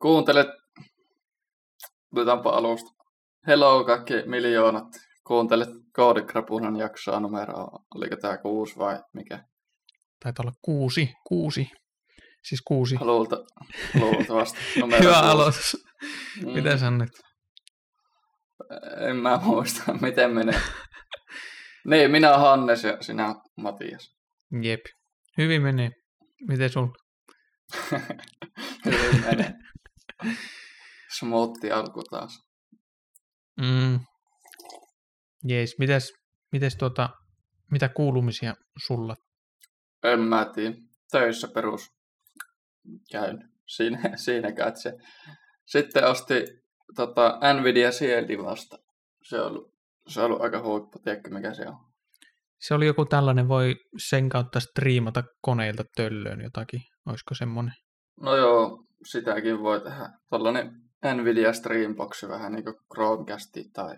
Kuuntelet, otetaanpa alusta. Hello kaikki miljoonat. Kuuntelet Koodikrapunan jaksoa numero, oliko tämä kuusi vai mikä? Taitaa olla kuusi, kuusi. Siis kuusi. Luulta, luultavasti. Numero Hyvä kuusi. aloitus. Mm. Mitä sä nyt? En mä muista, miten menee. niin, minä olen Hannes ja sinä Matias. Jep. Hyvin menee. Miten sul? Hyvin menee. Smoothi alku taas. Mm. Jees. Mites, mites tuota, mitä kuulumisia sulla? En mä tiedä. Töissä perus käyn. Siinä, siinä katse. Sitten osti tota, Nvidia Shieldi vasta. Se on ollut, se on ollut aika huippu. Tiedätkö mikä se on? Se oli joku tällainen, voi sen kautta striimata koneilta töllöön jotakin. Olisiko semmonen? No joo, sitäkin voi tehdä. Tällainen Nvidia Streambox vähän niin kuin Chromecast tai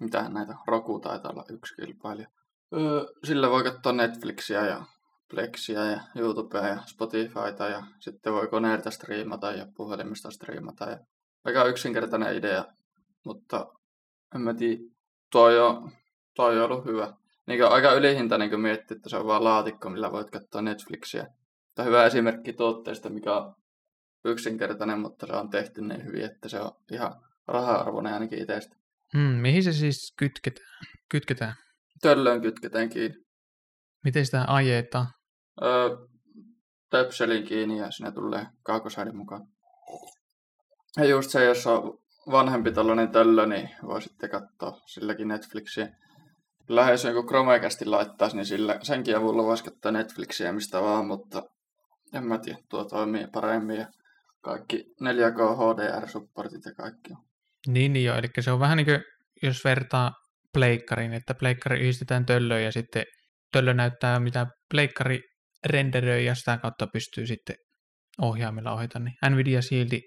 mitä näitä, Roku taitaa olla yksi kilpailija. Öö, sillä voi katsoa Netflixiä ja Plexiä ja YouTubea ja Spotifyta ja sitten voi koneelta striimata ja puhelimesta striimata. Ja aika yksinkertainen idea, mutta en mä tiedä, toi on, toi on ollut hyvä. Niin kuin aika ylihintainen kun miettii, että se on vaan laatikko, millä voit katsoa Netflixiä. Tämä hyvä esimerkki tuotteesta, mikä on yksinkertainen, mutta se on tehty niin hyvin, että se on ihan raha-arvoinen ainakin itsestä. Hmm, mihin se siis kytketään? kytketään? Töllöön kytketään kiinni. Miten sitä ajetaan? Öö, töpselin kiinni ja sinne tulee kaakosäiden mukaan. Ja just se, jos on vanhempi tällainen töllö, niin voi sitten katsoa silläkin Netflixiä. Lähes joku Chromecastin laittaisi, niin sillä, senkin avulla voisi katsoa Netflixiä mistä vaan, mutta en mä tiedä, tuo toimii paremmin ja kaikki 4K HDR-supportit ja kaikki on. Niin, niin joo, eli se on vähän niin kuin, jos vertaa pleikkariin, että pleikkari yhdistetään töllöön ja sitten töllö näyttää, mitä pleikkari renderöi ja sitä kautta pystyy sitten ohjaimella ohjata. Niin Nvidia Shield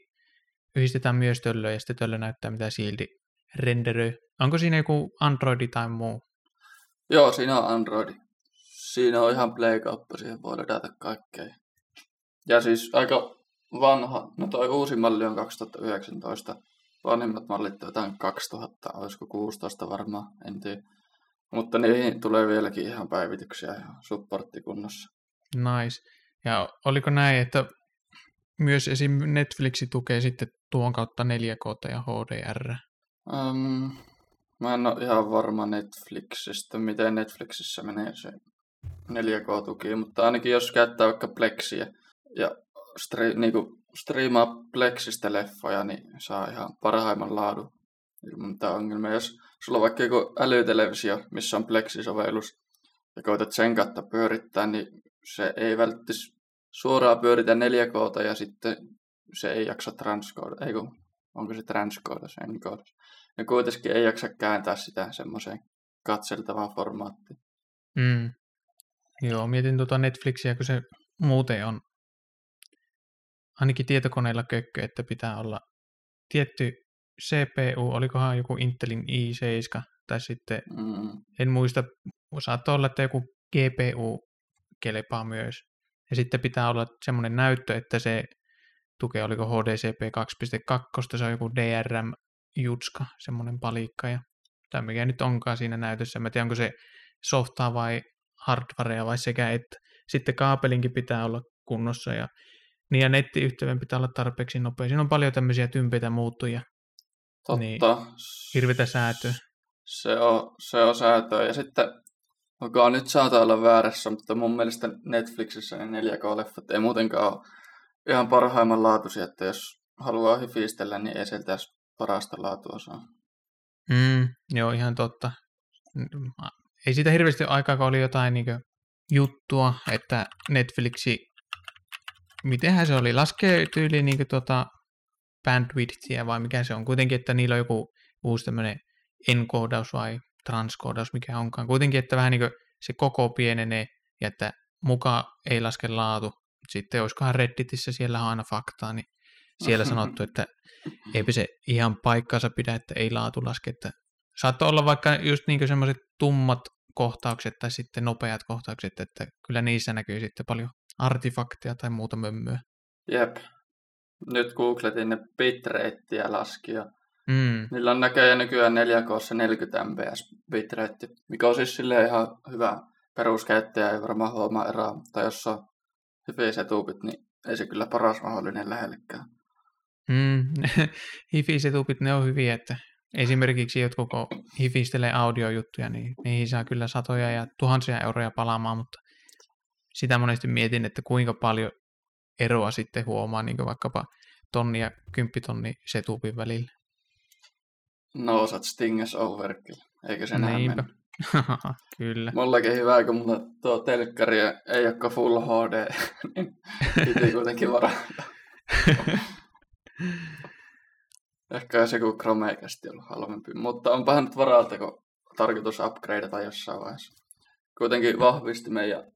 yhdistetään myös töllöön ja sitten töllö näyttää, mitä Shield renderöi. Onko siinä joku Androidi tai muu? Joo, siinä on Android. Siinä on ihan Play-kauppa, siihen voi ladata kaikkea. Ja siis aika vanha, no toi uusi malli on 2019. Vanhimmat mallit jotain 2000, olisiko 16 varmaan, en tiedä. Mutta niihin tulee vieläkin ihan päivityksiä ja supporttikunnossa. Nice. Ja oliko näin, että myös esim. Netflixi tukee sitten tuon kautta 4K ja HDR? Um, mä en ole ihan varma Netflixistä, miten Netflixissä menee se 4K-tuki, mutta ainakin jos käyttää vaikka Plexiä ja stri, niinku, striimaa Plexistä leffoja, niin saa ihan parhaimman laadun ilman mitään ongelmia. Jos sulla on vaikka joku älytelevisio, missä on Plexi-sovellus, ja koetat sen kautta pyörittää, niin se ei välttis suoraan pyöritä 4K ja sitten se ei jaksa transkooda, ei kun, onko se transkooda, se enkooda. Ja kuitenkin ei jaksa kääntää sitä semmoiseen katseltavaan formaattiin. Mm. Joo, mietin tuota Netflixiä, kun se muuten on ainakin tietokoneilla kökkö, että pitää olla tietty CPU, olikohan joku Intelin i7, tai sitten, Mm. en muista, saattaa olla, että joku GPU kelepaa myös. Ja sitten pitää olla semmoinen näyttö, että se tukee, oliko HDCP 2.2, se on joku DRM-jutska, semmoinen palikka, ja, tai mikä nyt onkaan siinä näytössä. Mä en tiedä, onko se softaa vai hardwarea vai sekä että. Sitten kaapelinkin pitää olla kunnossa ja niin ja nettiyhteyden pitää olla tarpeeksi nopea. Siinä on paljon tämmöisiä tympeitä muuttuja, Totta. Niin. hirveitä säätöä. Se on, se on säätöä. Ja sitten, onko nyt saattaa olla väärässä, mutta mun mielestä Netflixissä ne 4K-leffat ei muutenkaan ole ihan parhaimman laatuisia, että jos haluaa hyfistellä, niin ei sieltä parasta laatua saa. Mm, joo, ihan totta. Ei siitä hirveästi aikaa, kun oli jotain niin juttua, että Netflixi, mitenhän se oli, laskee tyyliin niin tota bandwidthia vai mikä se on. Kuitenkin, että niillä on joku uusi tämmöinen enkoodaus vai transkoodaus, mikä onkaan. Kuitenkin, että vähän niin kuin se koko pienenee ja että muka ei laske laatu. Sitten olisikohan Redditissä, siellä on aina faktaa, niin siellä sanottu, että eipä se ihan paikkaansa pidä, että ei laatu laske. Että saattoi olla vaikka just niin semmoiset tummat kohtaukset tai sitten nopeat kohtaukset, että kyllä niissä näkyy sitten paljon artefakteja tai muuta mömmöä. Jep. Nyt googletin ne bitrateja laski ja Mm. niillä on näköjään nykyään 4K 40 mpс bitrate, mikä on siis silleen ihan hyvä peruskäyttäjä, ei varmaan huomaa eroa, mutta jos on hyviä setupit, niin ei se kyllä paras mahdollinen lähellekään. Mm. Hifi-setupit, ne on hyviä, että esimerkiksi jotkut kun hifistelee audiojuttuja, niin niihin saa kyllä satoja ja tuhansia euroja palaamaan, mutta sitä monesti mietin, että kuinka paljon eroa sitten huomaa niin vaikkapa tonni ja kymppitonni setupin välillä. No osat Stinges Overkill, eikö se näin Niinpä. kyllä. Mullakin hyvä, kun mulla tuo telkkari ei olekaan Full HD, niin piti kuitenkin varata. Ehkä olisi joku Chromecast ollut halvempi, mutta onpahan nyt varalta, kun tarkoitus upgradeata jossain vaiheessa. Kuitenkin vahvisti meidän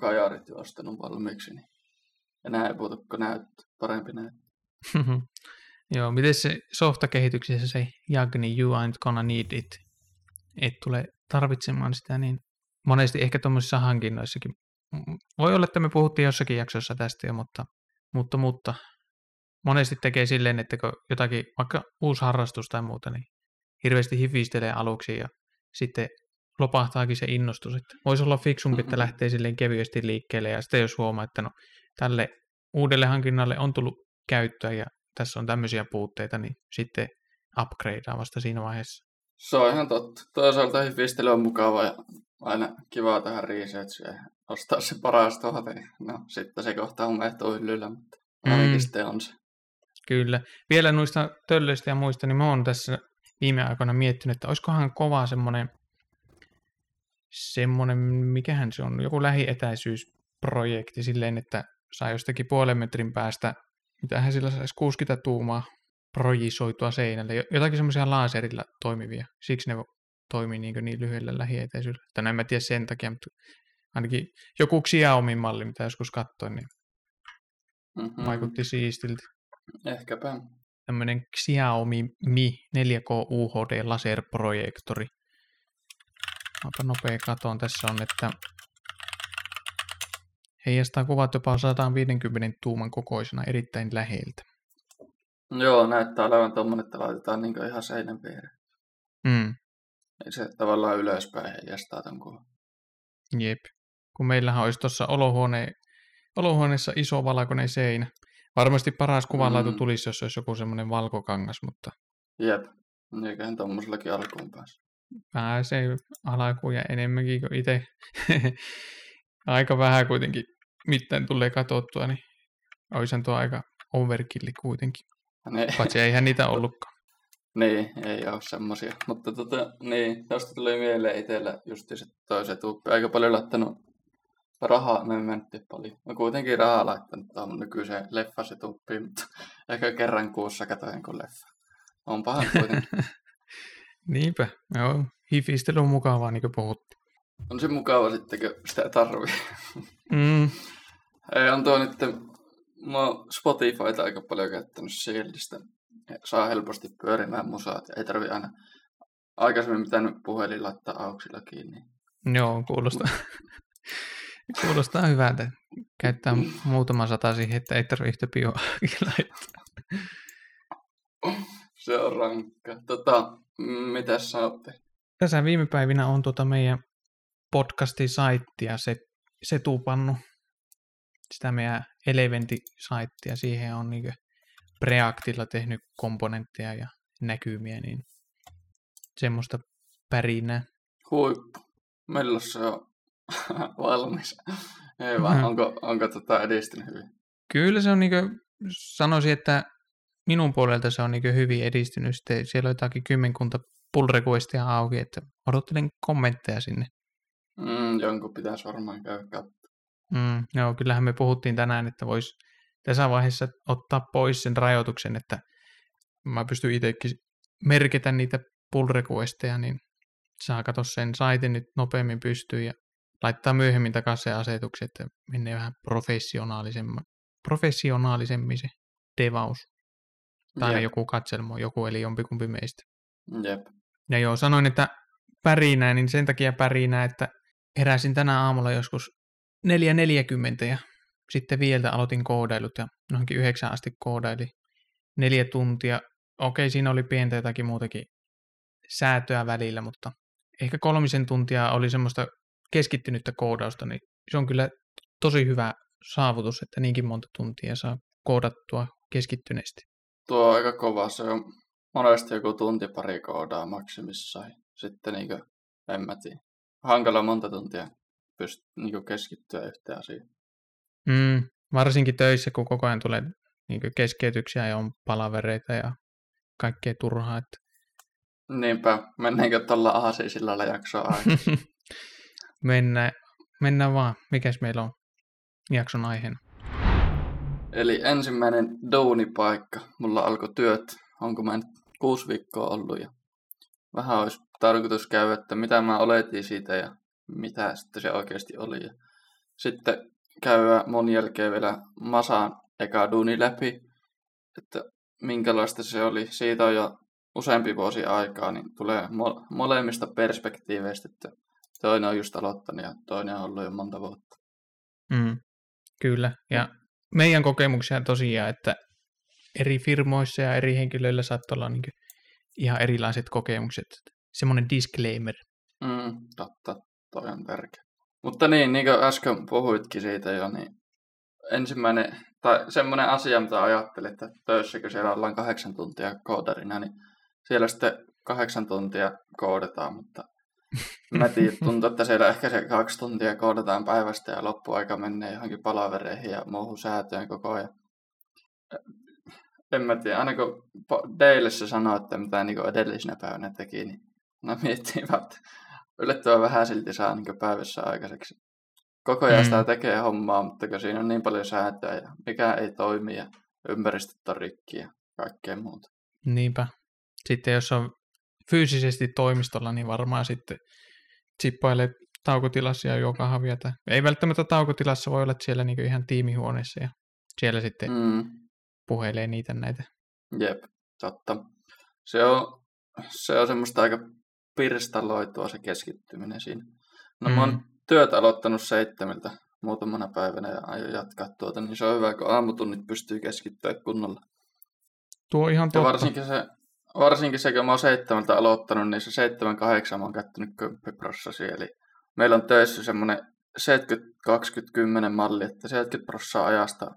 kajarit jo ostanut valmiiksi, niin enää ei puutu, kun näyt, parempi näyttää. Joo, miten se softakehityksessä se Jagni, you aren't gonna need it, et tule tarvitsemaan sitä, niin monesti ehkä tuommoisissa hankinnoissakin. Voi olla, että me puhuttiin jossakin jaksossa tästä jo, mutta, mutta, mutta monesti tekee silleen, että kun jotakin, vaikka uusi harrastus tai muuta, niin hirveästi hifistelee aluksi ja sitten lopahtaakin se innostus, että voisi olla fiksumpi, että lähtee silleen kevyesti liikkeelle ja sitten jos huomaa, että no tälle uudelle hankinnalle on tullut käyttöä ja tässä on tämmöisiä puutteita, niin sitten upgradeaa vasta siinä vaiheessa. Se on ihan totta. Toisaalta hifistely on mukava ja aina kiva tehdä researchia ja ostaa se paras tuote. No, sitten se kohta on mehto hyllyllä, mutta ainakin Mm. on se. Kyllä. Vielä noista töllöistä ja muista, niin mä oon tässä viime aikoina miettinyt, että olisikohan kova semmoinen, semmoinen, mikähän se on, joku lähietäisyysprojekti silleen, että saa jostakin puolen metrin päästä, mitähän sillä saisi 60 tuumaa projisoitua seinälle, Jo- jotakin semmoisia laserilla toimivia, siksi ne toimii niin, niin lyhyellä lähietäisyydellä. Tai no en mä tiedä sen takia, mutta ainakin joku Xiaomin malli, mitä joskus katsoin, niin Mm-hmm. vaikutti siistiltä. Ehkäpä. tämmöinen Xiaomi Mi 4K UHD laserprojektori. Aika nopea katon tässä on, että heijastaa kuvat jopa 150 tuuman kokoisena erittäin läheltä. Joo, näyttää olevan tuommoinen, että laitetaan niin ihan seinän viereen. Mm, Ei se tavallaan ylöspäin heijastaa ton kuvan. jep. Kun meillähän olisi tuossa olohuone, olohuoneessa iso valkoinen seinä. Varmasti paras kuvanlaatu Mm. tulisi, jos olisi joku semmoinen valkokangas, mutta Jep. Eiköhän tommosellakin alkuun pääse. Pääsee alakuun ja enemmänkin kuin itse. aika vähän kuitenkin mitään tulee katsottua, niin olisihan tuo aika overkilli kuitenkin. Niin, Paitsi eihän niitä ollutkaan. niin, ei ole semmosia. Mutta tota, niin, tästä tuli mieleen itsellä just se toiset tuppi. Aika paljon laittanut rahaa, me mentti paljon. Mä kuitenkin rahaa laittanut tuohon nykyiseen leffasetuppiin, mutta ehkä kerran kuussa katoin kun leffa. Onpahan kuitenkin. Niinpä, joo. Hifistely on mukavaa, niin kuin puhuttiin. On se mukava sitten, kun sitä tarvii. Mm, Ei, on tuo nyt, mä oon Spotifyta aika paljon käyttänyt Shieldistä. Saa helposti pyörimään musaat ja ei tarvi aina aikaisemmin pitänyt puhelin laittaa auksilla kiinni. joo, kuulostaa, kuulostaa hyvältä. Käyttää muutama sata siihen, että ei tarvitse yhtä pioa laittaa. Se on rankka. Tota, sä oot tehnyt? Tässä viime päivinä on tuota meidän podcastin saittia se, se tupannut. Sitä meidän Eleventti-saittia. Siihen on niin Preactilla tehnyt komponentteja ja näkymiä, niin semmoista pärinää. Huippu. Milloin se on valmis? Ei vaan, onko, onko tota edistynyt hyvin? Kyllä se on niin sanoisin, että minun puolelta se on niin hyvin edistynyt. Sitten siellä on jotakin kymmenkunta pull requestia auki, että odottelen kommentteja sinne. Mm, jonkun pitäisi varmaan käydä katsomaan. Mm, joo, kyllähän me puhuttiin tänään, että voisi tässä vaiheessa ottaa pois sen rajoituksen, että mä pystyn itsekin merkitä niitä pull requesteja, niin saa katsoa sen saitin nyt nopeammin pystyyn ja laittaa myöhemmin takaisin se asetuksen, että menee vähän professionaalisemmin, professionaalisemmin se devaus. Tai Jep. joku katselmo, joku eli jompikumpi meistä. Jep. Ja joo, sanoin, että pärinää, niin sen takia pärinää, että heräsin tänä aamulla joskus 4.40 ja sitten vielä aloitin koodailut ja noinkin yhdeksän asti koodaili neljä tuntia. Okei, siinä oli pientä jotakin muutakin säätöä välillä, mutta ehkä kolmisen tuntia oli semmoista keskittynyttä koodausta, niin se on kyllä tosi hyvä saavutus, että niinkin monta tuntia saa koodattua keskittyneesti. Tuo on aika kova. Se on monesti joku tunti pari koodaa maksimissaan. Sitten niin kuin, en mä tiedä. Hankala monta tuntia pystyt niin keskittyä yhteen asiaan. Mm, varsinkin töissä, kun koko ajan tulee niin keskeytyksiä ja on palavereita ja kaikkea turhaa. Että... Niinpä, mennäänkö tuolla aasiisilla jaksoa mennään, mennään vaan. Mikäs meillä on jakson aiheena? Eli ensimmäinen duunipaikka. Mulla alkoi työt, onko mä nyt kuusi viikkoa ollut ja vähän olisi tarkoitus käydä, että mitä mä oletin siitä ja mitä sitten se oikeasti oli. Ja sitten käydä mun jälkeen vielä Masaan eka duuni läpi, että minkälaista se oli. Siitä on jo useampi vuosi aikaa, niin tulee mo- molemmista perspektiiveistä, että toinen on just aloittanut ja toinen on ollut jo monta vuotta. Mm, kyllä, ja meidän kokemuksia tosiaan, että eri firmoissa ja eri henkilöillä saattaa olla niin ihan erilaiset kokemukset. Semmoinen disclaimer. Mm, totta, toi on tärkeä. Mutta niin, niin kuin äsken puhuitkin siitä jo, niin ensimmäinen, tai semmoinen asia, mitä ajattelin, että töissä, kun siellä ollaan kahdeksan tuntia koodarina, niin siellä sitten kahdeksan tuntia koodataan, mutta mä tiedän, tuntuu, että siellä ehkä se kaksi tuntia koodataan päivästä ja loppuaika menee johonkin palavereihin ja muuhun säätöön koko ajan. En mä tiedä, aina kun se sanoo, että mitä niin edellisenä päivänä teki, niin mä miettii, että yllättävän vähän silti saa niin päivässä aikaiseksi. Koko ajan mm. sitä tekee hommaa, mutta kun siinä on niin paljon sääntöjä ja mikä ei toimi ja ympäristöt on rikki ja kaikkea muuta. Niinpä. Sitten jos on fyysisesti toimistolla, niin varmaan sitten chippailee taukotilassa ja juo kahvia. Tai... Ei välttämättä taukotilassa, voi olla että siellä niin ihan tiimihuoneessa ja siellä sitten mm. puhelee niitä näitä. Jep, totta. Se on, se on semmoista aika pirstaloitua se keskittyminen siinä. No mm. mä oon työt aloittanut seitsemältä muutamana päivänä ja aion jatkaa tuota, niin se on hyvä, kun aamutunnit pystyy keskittyä kunnolla. Tuo ihan totta. Ja varsinkin se, varsinkin se, kun mä oon seitsemältä aloittanut, niin se seitsemän kahdeksan mä oon käyttänyt kymppiprossasi, eli meillä on töissä semmoinen 70-20-10 malli, että 70 prossaa ajasta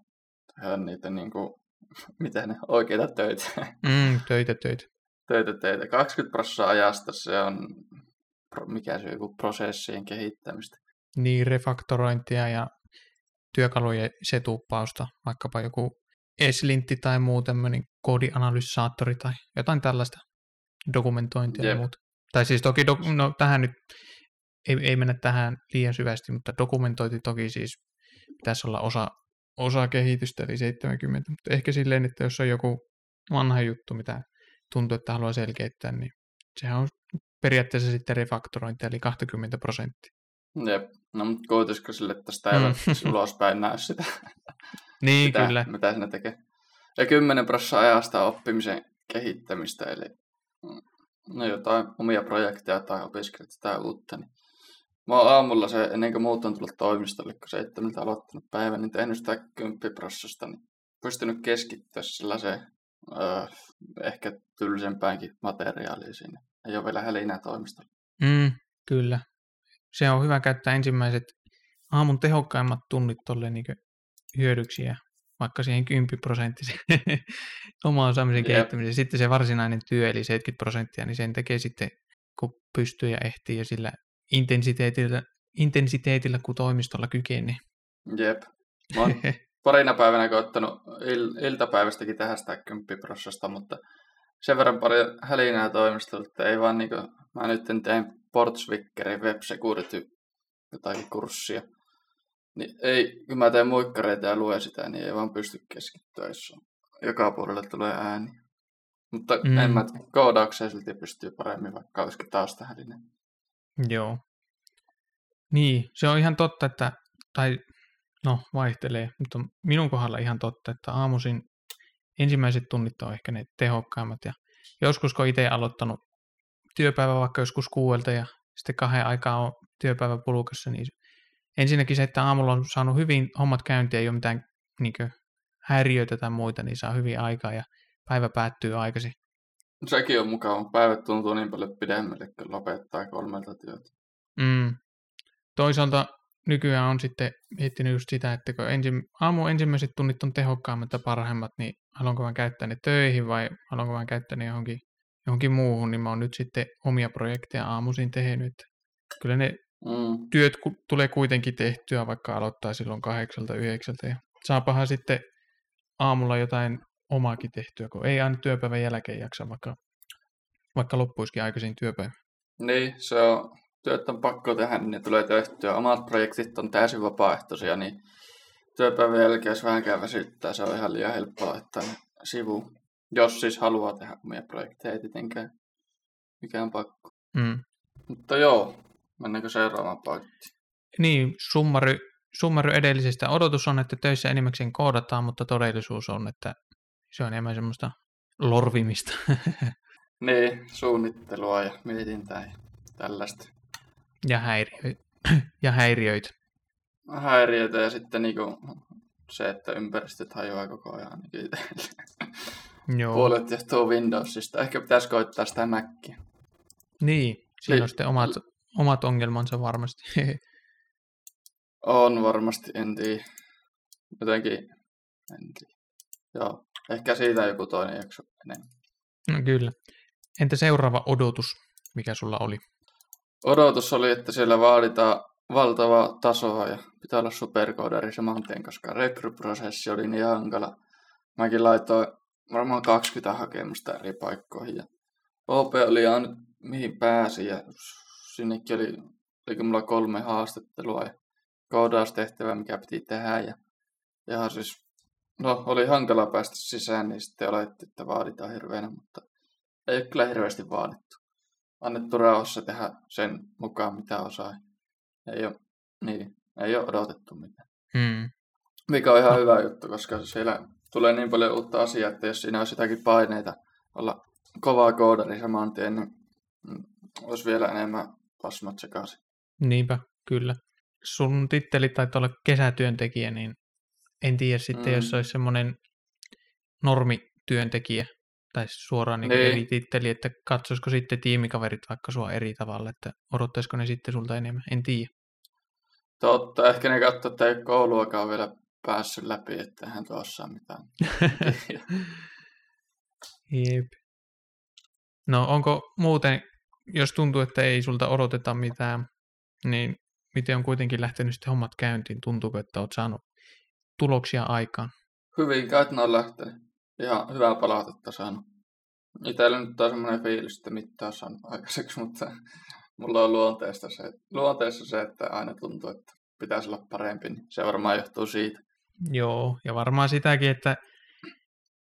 on niitä niin kuin, miten ne, oikeita töitä. Mm, töitä, töitä töitä teitä. 20 prosenttia ajasta se on, mikä se on, joku prosessien kehittämistä. Niin, refaktorointia ja työkalujen setuppausta, vaikkapa joku eslintti tai muu tämmöinen koodianalysaattori tai jotain tällaista dokumentointia Jep. ja muuta. Tai siis toki, do, no tähän nyt ei, ei mennä tähän liian syvästi, mutta dokumentointi toki siis pitäisi olla osa, osa kehitystä, eli 70, mutta ehkä silleen, että jos on joku vanha juttu, mitä tuntuu, että haluaa selkeyttää, niin sehän on periaatteessa sitten refaktorointi, eli 20 prosenttia. Jep, no mutta kuitenkin sille, että tästä ei mm. ulospäin näy sitä, niin, sitä kyllä. mitä sinne tekee. Ja 10 prosenttia ajasta oppimisen kehittämistä, eli mm, no jotain omia projekteja tai opiskelet tai uutta, niin Mä oon aamulla se, ennen kuin muut on tullut toimistolle, kun seitsemältä aloittanut päivän, niin tehnyt sitä kymppiprossasta, niin pystynyt keskittyä sellaiseen öö, ehkä tylsempäänkin materiaalia siinä. Ei ole vielä hälinää toimistolla. Mm, kyllä. Se on hyvä käyttää ensimmäiset aamun tehokkaimmat tunnit tolle niin hyödyksi ja vaikka siihen 10 prosenttiseen oma osaamisen kehittämiseen. Sitten se varsinainen työ, eli 70 prosenttia, niin sen tekee sitten, kun pystyy ja ehtii ja sillä intensiteetillä, intensiteetillä kun toimistolla kykenee. Jep. Mä oon parina päivänä koittanut il- iltapäivästäkin tehdä sitä kymppiprossasta, mutta sen verran paljon hälinää toimistolla, että ei vaan niinku, mä nyt teen Portswickerin Web Security jotakin kurssia. Niin ei, kun mä teen muikkareita ja luen sitä, niin ei vaan pysty keskittyä, jos on. joka puolelle tulee ääni. Mutta mm. en mä koodaukseen silti pystyy paremmin, vaikka olisikin taas tähdellinen. Joo. Niin, se on ihan totta, että, tai no vaihtelee, mutta minun kohdalla ihan totta, että aamuisin ensimmäiset tunnit on ehkä ne tehokkaimmat ja joskus kun itse aloittanut työpäivä vaikka joskus kuuelta ja sitten kahden aikaa on työpäivä pulukassa, niin ensinnäkin se, että aamulla on saanut hyvin hommat käyntiä, ei ole mitään niin kuin, häiriöitä tai muita, niin saa hyvin aikaa ja päivä päättyy aikaisin. Sekin on mukava. Päivät tuntuu niin paljon pidemmälle, kun lopettaa kolmelta työtä. Mm. Toisaalta nykyään on sitten miettinyt just sitä, että kun ensi, aamu ensimmäiset tunnit on tehokkaammat ja parhaimmat, niin haluanko mä käyttää ne töihin vai haluanko mä käyttää ne johonkin, johonkin muuhun, niin mä oon nyt sitten omia projekteja aamuisin tehnyt. Kyllä ne Mm. työt ku- tulee kuitenkin tehtyä, vaikka aloittaa silloin kahdeksalta, yhdeksältä. Ja saapahan sitten aamulla jotain omaakin tehtyä, kun ei aina työpäivän jälkeen jaksa, vaikka, vaikka loppuisikin aikaisin työpäivä. Niin, se on, työt on pakko tehdä, niin ne tulee tehtyä. Omat projektit on täysin vapaaehtoisia, niin työpäivän jälkeen jos vähänkään väsyttää, se on ihan liian helppo laittaa ne sivuun. Jos siis haluaa tehdä omia projekteja, ei tietenkään mikään pakko. Mm. Mutta joo, mennäänkö seuraavaan paikkaan? Niin, summary, summary edellisestä odotus on, että töissä enimmäkseen koodataan, mutta todellisuus on, että se on enemmän semmoista lorvimista. Niin, suunnittelua ja mietintää ja tällaista. Ja, häiriö, ja häiriöitä. Häiriöitä ja sitten niinku se, että ympäristöt hajoaa koko ajan. itselle. Joo. Puolet johtuu Windowsista. Ehkä pitäisi koittaa sitä Mackia. Niin, siinä Niin. on sitten omat, omat ongelmansa varmasti. On varmasti, en tiedä. Jotenkin, en tiedä. Joo, ehkä siitä joku toinen jakso enemmän. no, kyllä. Entä seuraava odotus, mikä sulla oli? Odotus oli, että siellä vaaditaan valtavaa tasoa ja pitää olla superkoodari saman tien, koska rekryprosessi oli niin hankala. Mäkin laitoin varmaan 20 hakemusta eri paikkoihin ja OP oli ainut mihin pääsi ja sinnekin oli, oliko mulla kolme haastattelua ja koodaustehtävä, mikä piti tehdä ja, ja siis, no oli hankala päästä sisään, niin sitten olettiin, että vaaditaan hirveänä, mutta ei ole kyllä hirveästi vaadittu annettu rauhassa tehdä sen mukaan, mitä osaa. Ei ole, niin, ei ole odotettu mitään. Hmm. Mikä on ihan hyvä juttu, koska siellä tulee niin paljon uutta asiaa, että jos siinä olisi jotakin paineita olla kovaa koodari saman tien, niin mm, olisi vielä enemmän pasmat sekaisin. Niinpä, kyllä. Sun titteli taitaa olla kesätyöntekijä, niin en tiedä sitten, Mm. jos olisi semmoinen normityöntekijä, tai suoraan niin Niin. eri titteli, että katsoisiko sitten tiimikaverit vaikka sua eri tavalla, että odottaisiko ne sitten sulta enemmän, en tiedä. Totta, ehkä ne katsoo, että ei kouluakaan vielä päässyt läpi, että eihän tuossa mitään. Jep. No onko muuten, jos tuntuu, että ei sulta odoteta mitään, niin miten on kuitenkin lähtenyt sitten hommat käyntiin? Tuntuuko, että olet saanut tuloksia aikaan? Hyvin kai ne on lähtenyt. Ihan hyvää palautetta saanut. Itsellä nyt on semmoinen fiilis, että mitään saanut aikaiseksi, mutta mulla on luonteesta se, luonteessa se, että aina tuntuu, että pitäisi olla parempi, niin se varmaan johtuu siitä. Joo, ja varmaan sitäkin, että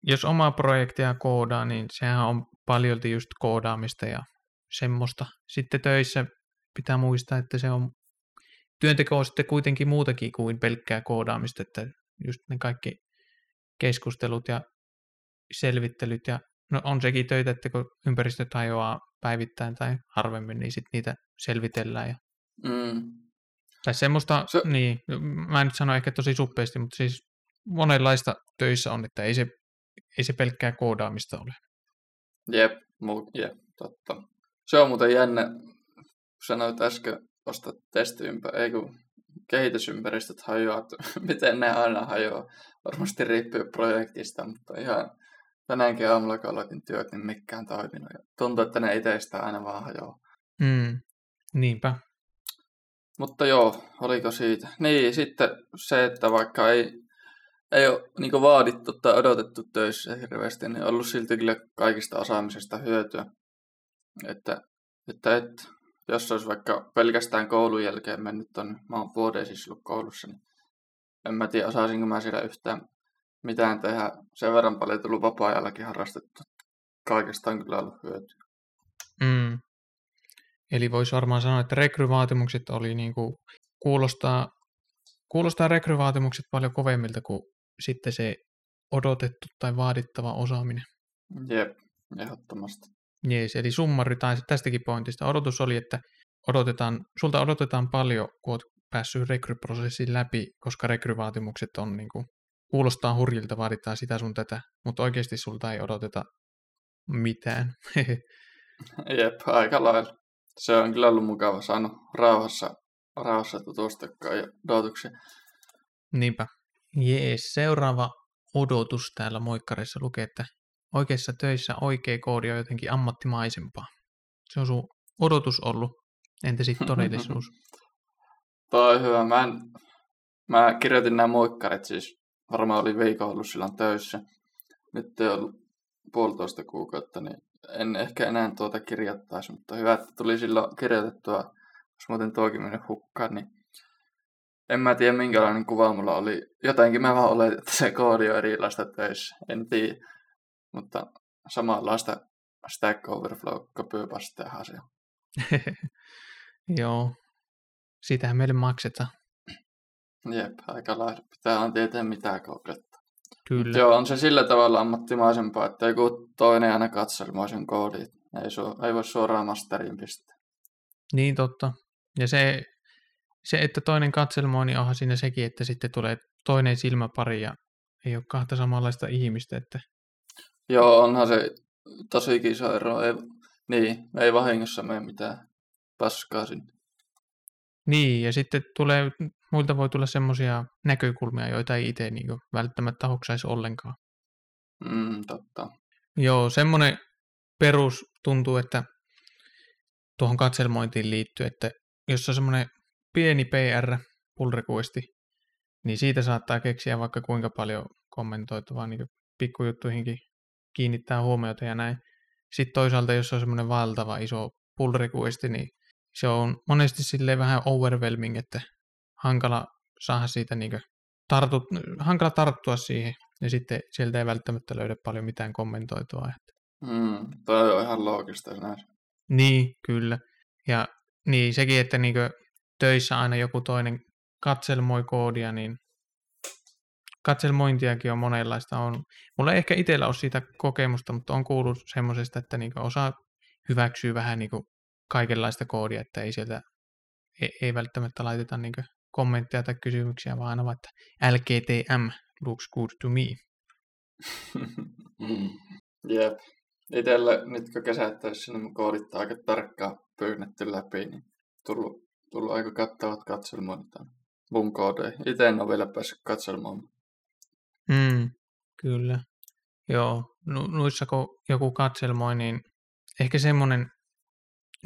jos omaa projektia koodaa, niin sehän on paljolti just koodaamista ja semmoista. Sitten töissä pitää muistaa, että se on työnteko on sitten kuitenkin muutakin kuin pelkkää koodaamista, että just ne kaikki keskustelut ja selvittelyt ja no on sekin töitä, että kun ympäristöt hajoaa päivittäin tai harvemmin, niin sitten niitä selvitellään ja Mm. tai semmoista, Se- niin, mä en nyt sano ehkä tosi suppeasti, mutta siis monenlaista töissä on, että ei se, ei se pelkkää koodaamista ole. Jep, mu- jep, totta. Se on muuten jännä, sanoit äsken tuosta testiympä, ei kun kehitysympäristöt hajoaa, miten ne aina hajoaa. Varmasti riippuu projektista, mutta ihan tänäänkin aamulla kun aloitin työt, niin mikään toiminut. Ja tuntuu, että ne itsestä aina vaan hajoaa. Mm, niinpä. Mutta joo, oliko siitä? Niin, sitten se, että vaikka ei, ei ole niin vaadittu tai odotettu töissä hirveästi, niin on ollut silti kyllä kaikista osaamisesta hyötyä. Että, että, että jos olisi vaikka pelkästään koulun jälkeen mennyt ton, mä oon vuoden siis ollut koulussa, niin en mä tiedä, osaisinko mä siellä yhtään mitään tehdä. Sen verran paljon tullut vapaa-ajallakin harrastettu. Kaikesta on kyllä ollut hyötyä. Mm. Eli voisi varmaan sanoa, että rekryvaatimukset oli niin kuin, kuulostaa, kuulostaa rekryvaatimukset paljon kovemmilta kuin sitten se odotettu tai vaadittava osaaminen. Jep, ehdottomasti. Jees, eli summari tai tästäkin pointista. Odotus oli, että odotetaan, sulta odotetaan paljon, kun olet päässyt rekryprosessin läpi, koska rekryvaatimukset on niin kuin, kuulostaa hurjilta, vaaditaan sitä sun tätä, mutta oikeasti sulta ei odoteta mitään. Jep, aika lailla. Se on kyllä ollut mukava saanut rauhassa, rauhassa tutustua ja odotuksiin. Niinpä. Jees, seuraava odotus täällä moikkarissa lukee, että oikeissa töissä oikea koodi on jotenkin ammattimaisempaa. Se on sun odotus ollut, entä sitten todellisuus? Toi on hyvä. Mä, en, mä kirjoitin nämä moikkarit siis, varmaan oli viikon ollut silloin töissä. Nyt ei ollut puolitoista kuukautta, niin en ehkä enää tuota kirjoittaisi, mutta hyvä, että tuli silloin kirjoitettua, jos muuten tuokin mennyt hukkaan, niin en mä tiedä minkälainen kuva mulla oli. Jotenkin mä vaan oletin, että se koodi on erilaista töissä. En tiedä. Mutta samanlaista Stack Overflow copypasteahan se on. Joo. Siitähän meille maksetaan. Jep, aika lailla. Pitää on tietää mitä kokeilta. Kyllä. Joo, on se sillä tavalla ammattimaisempaa, että joku toinen aina katselmoisen koodin. Ei, su- ei voi suoraan masteriin pistää. Niin totta. Ja se, se, että toinen katselmoi, niin onhan siinä sekin, että sitten tulee toinen silmäpari ja ei ole kahta samanlaista ihmistä. Että... Joo, onhan se tosi iso ero. Ei, niin, ei vahingossa mene mitään paskaa sinne. Niin, ja sitten tulee, muilta voi tulla semmoisia näkökulmia, joita ei itse niin välttämättä hoksaisi ollenkaan. Mm, totta. Joo, semmoinen perus tuntuu, että tuohon katselmointiin liittyy, että jos on semmoinen pieni PR, pull requesti, niin siitä saattaa keksiä vaikka kuinka paljon kommentoitavaa niin pikkujuttuihinkin kiinnittää huomiota ja näin. Sitten toisaalta, jos on semmoinen valtava iso pull requesti, niin se on monesti sille vähän overwhelming, että hankala saada siitä niin tartut, hankala tarttua siihen, ja sitten sieltä ei välttämättä löydä paljon mitään kommentoitua. Että. Mm, toi on ihan loogista näin. Niin, kyllä. Ja niin, sekin, että niin töissä aina joku toinen katselmoi koodia, niin katselmointiakin on monenlaista. On, mulla ei ehkä itsellä ole siitä kokemusta, mutta on kuullut semmoisesta, että niin osa hyväksyy vähän niin kaikenlaista koodia, että ei sieltä ei, ei välttämättä laiteta niin kommentteja tai kysymyksiä, vaan että LGTM looks good to me. Jep. Itellä nyt kun kesättäessä niin koodit aika tarkkaan pyynnetty läpi, niin tullut, tullut aika kattavat katselmoinnit mun koodeihin. Itse en ole vielä päässyt katselmaan. Mm, kyllä. Joo, noissa kun joku katselmoi, niin ehkä semmoinen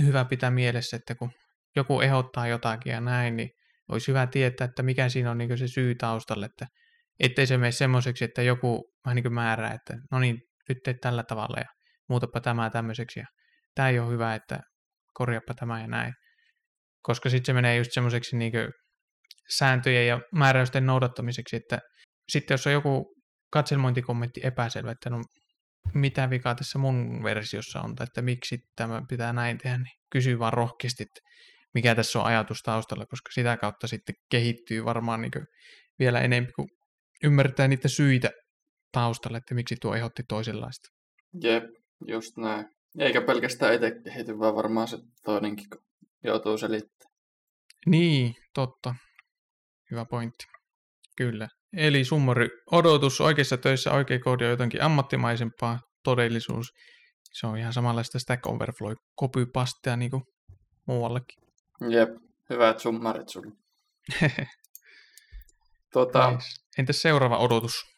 hyvä pitää mielessä, että kun joku ehdottaa jotakin ja näin, niin olisi hyvä tietää, että mikä siinä on niin se syy taustalle, että ettei se mene semmoiseksi, että joku vähän niin määrää, että no niin, nyt teet tällä tavalla ja muutapa tämä tämmöiseksi ja tämä ei ole hyvä, että korjapa tämä ja näin. Koska sitten se menee just semmoiseksi niin sääntöjen ja määräysten noudattamiseksi, että sitten jos on joku katselmointikommentti epäselvä, että no mitä vikaa tässä mun versiossa on, tai että miksi tämä pitää näin tehdä, niin kysy vaan rohkeasti, että mikä tässä on ajatus taustalla, koska sitä kautta sitten kehittyy varmaan niin vielä enemmän, kuin ymmärtää niitä syitä taustalla, että miksi tuo ehdotti toisenlaista. Jep, just näin. Eikä pelkästään itse kehity, vaan varmaan se toinenkin joutuu selittämään. Niin, totta. Hyvä pointti. Kyllä. Eli summari, odotus oikeissa töissä oikea koodi on jotenkin ammattimaisempaa, todellisuus. Se on ihan samanlaista Stack Overflow copypastea niin kuin muuallekin. Jep, hyvät summarit sulle. tota, nice. Entäs seuraava odotus?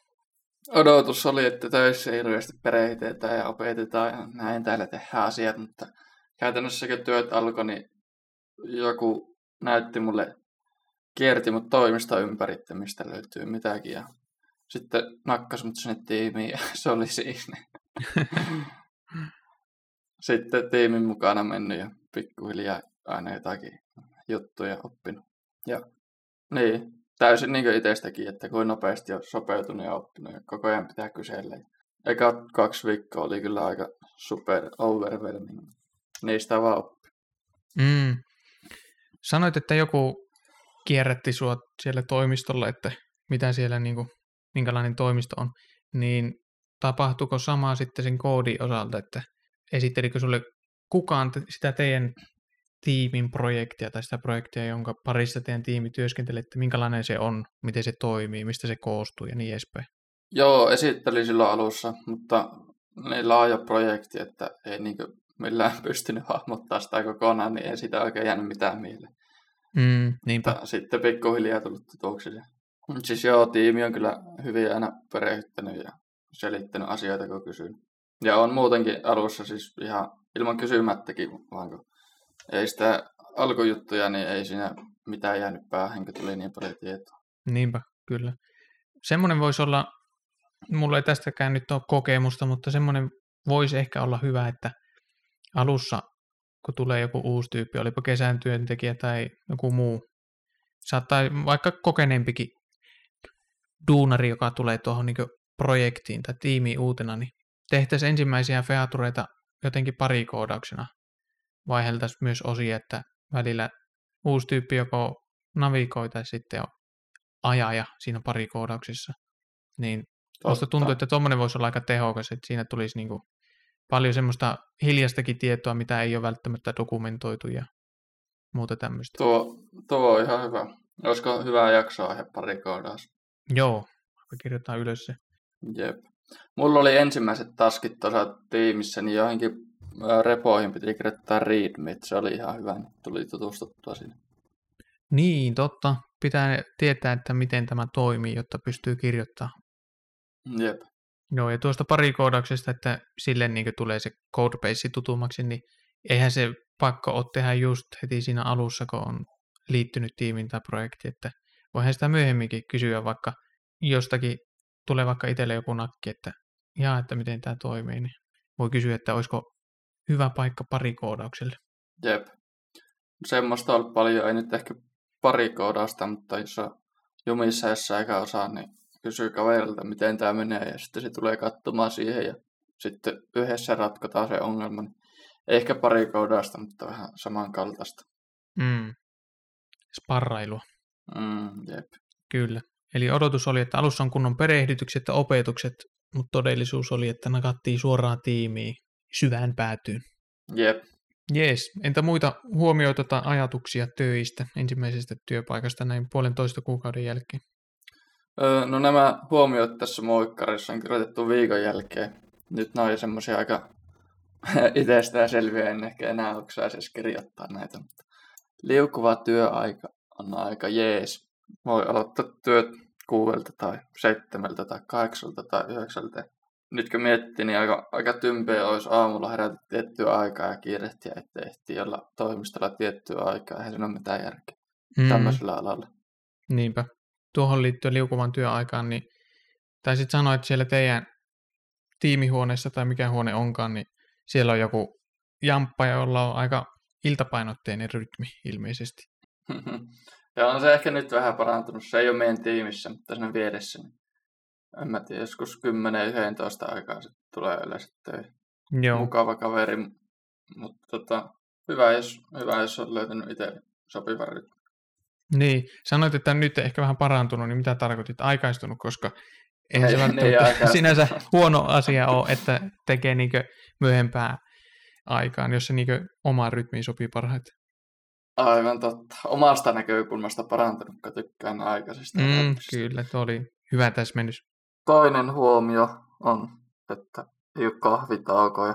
Odotus oli, että töissä hirveästi perehdytetään ja opetetaan ja näin täällä tehdään asiat, mutta käytännössä kun työt alkoi, niin joku näytti mulle kierti mut toimista ympäri, mistä löytyy mitäkin. Ja sitten nakkas mut sinne tiimiin ja se oli siinä. sitten tiimin mukana mennyt ja pikkuhiljaa aina jotakin juttuja oppinut. Ja niin, täysin niin kuin itsestäkin, että kuin nopeasti on sopeutunut ja oppinut ja koko ajan pitää kysellä. Eka kaksi viikkoa oli kyllä aika super overwhelming. Niistä vaan oppi. Mm. Sanoit, että joku kierrätti sua siellä toimistolla, että mitä siellä, niin kuin, minkälainen toimisto on, niin tapahtuiko samaa sitten sen koodin osalta, että esittelikö sulle kukaan sitä teidän tiimin projektia tai sitä projektia, jonka parissa teidän tiimi työskentelee, että minkälainen se on, miten se toimii, mistä se koostuu ja niin edespäin. Joo, esitteli silloin alussa, mutta niin laaja projekti, että ei niin millään pystynyt hahmottaa sitä kokonaan, niin ei sitä oikein jäänyt mitään mieleen. Mm, niinpä. Mutta sitten pikkuhiljaa tullut tutuksi. Siis joo, tiimi on kyllä hyvin aina perehdyttänyt ja selittänyt asioita, kun kysyn. Ja on muutenkin alussa siis ihan ilman kysymättäkin, vaan kun ei sitä alkujuttuja, niin ei siinä mitään jäänyt päähän, kun tuli niin paljon tietoa. Niinpä, kyllä. Semmoinen voisi olla, mulla ei tästäkään nyt ole kokemusta, mutta semmoinen voisi ehkä olla hyvä, että alussa, kun tulee joku uusi tyyppi, olipa kesän työntekijä tai joku muu, saattaa vaikka kokeneempikin duunari, joka tulee tuohon niin projektiin tai tiimiin uutena, niin tehtäisiin ensimmäisiä featureita jotenkin parikoodauksena. Vaiheltaisiin myös osia, että välillä uusi tyyppi joko navigoi tai sitten on ajaja siinä parikoodauksessa. Niin musta tuntuu, että tuommoinen voisi olla aika tehokas, että siinä tulisi niin kuin paljon semmoista hiljastakin tietoa, mitä ei ole välttämättä dokumentoitu ja muuta tämmöistä. Tuo, tuo on ihan hyvä. Olisiko hyvä jaksoa aihe parikoodaus? Joo, kirjoitetaan ylös se. Jep. Mulla oli ensimmäiset taskit tuossa tiimissä, niin johonkin repoihin piti kirjoittaa readme. Se oli ihan hyvä, niin tuli tutustuttua sinne. Niin, totta. Pitää tietää, että miten tämä toimii, jotta pystyy kirjoittamaan. Jep. Joo, ja tuosta parikoodauksesta, että sille niin tulee se codebase tutummaksi, niin eihän se pakko ole tehdä just heti siinä alussa, kun on liittynyt tiimiin tai projekti, että voihan sitä myöhemminkin kysyä vaikka jostakin, tulee vaikka itselle joku nakki, että jaa, että miten tämä toimii, niin voi kysyä, että olisiko hyvä paikka parikoodaukselle. Jep. Semmoista on paljon, ei nyt ehkä parikoodausta, mutta jos on jumissa jossain eikä osaa, niin kysyy kaverilta, miten tämä menee, ja sitten se tulee katsomaan siihen, ja sitten yhdessä ratkotaan se ongelma. Niin ehkä pari koodausta, mutta vähän samankaltaista. Mm. Sparrailua. Mm, jep. Kyllä. Eli odotus oli, että alussa on kunnon perehdytykset ja opetukset, mutta todellisuus oli, että nakattiin suoraan tiimiin syvään päätyyn. Jep. Jees. Entä muita huomioita tai ajatuksia töistä ensimmäisestä työpaikasta näin puolentoista kuukauden jälkeen? Öö, no nämä huomiot tässä moikkarissa on kirjoitettu viikon jälkeen. Nyt nämä on semmoisia aika itsestään selviä, en ehkä enää oksaisi edes kirjoittaa näitä. Liukuva työaika on aika jees. Voi aloittaa työt kuudelta tai seitsemältä tai kahdeksalta tai yhdeksältä. Nyt kun miettii, niin aika, aika tympeä olisi aamulla herätä tiettyä aikaa ja kiirehtiä, että ehtii olla toimistolla tiettyä aikaa. Eihän siinä ole mitään järkeä mm. tämmöisellä alalla. Niinpä tuohon liittyen liukuvan työaikaan, niin taisit sanoa, että siellä teidän tiimihuoneessa tai mikä huone onkaan, niin siellä on joku jamppa, jolla on aika iltapainotteinen rytmi ilmeisesti. ja on se ehkä nyt vähän parantunut. Se ei ole meidän tiimissä, mutta siinä vieressä. Niin en mä tiedä, joskus 10-11 aikaa sitten tulee yleensä töihin. Joo. Mukava kaveri, mutta tota, hyvä, jos, hyvä, jos on löytänyt itse sopivan rytmi. Niin, sanoit, että nyt ehkä vähän parantunut, niin mitä tarkoitit aikaistunut, koska eihän se välttämättä sinänsä huono asia ole, että tekee niin myöhempää aikaan, jos se niin omaan rytmiin sopii parhaiten. Aivan totta. Omasta näkökulmasta parantunut, kun tykkään aikaisesta. Mm, kyllä, tuo oli hyvä täsmennys. Toinen huomio on, että ei ole kahvitaukoja.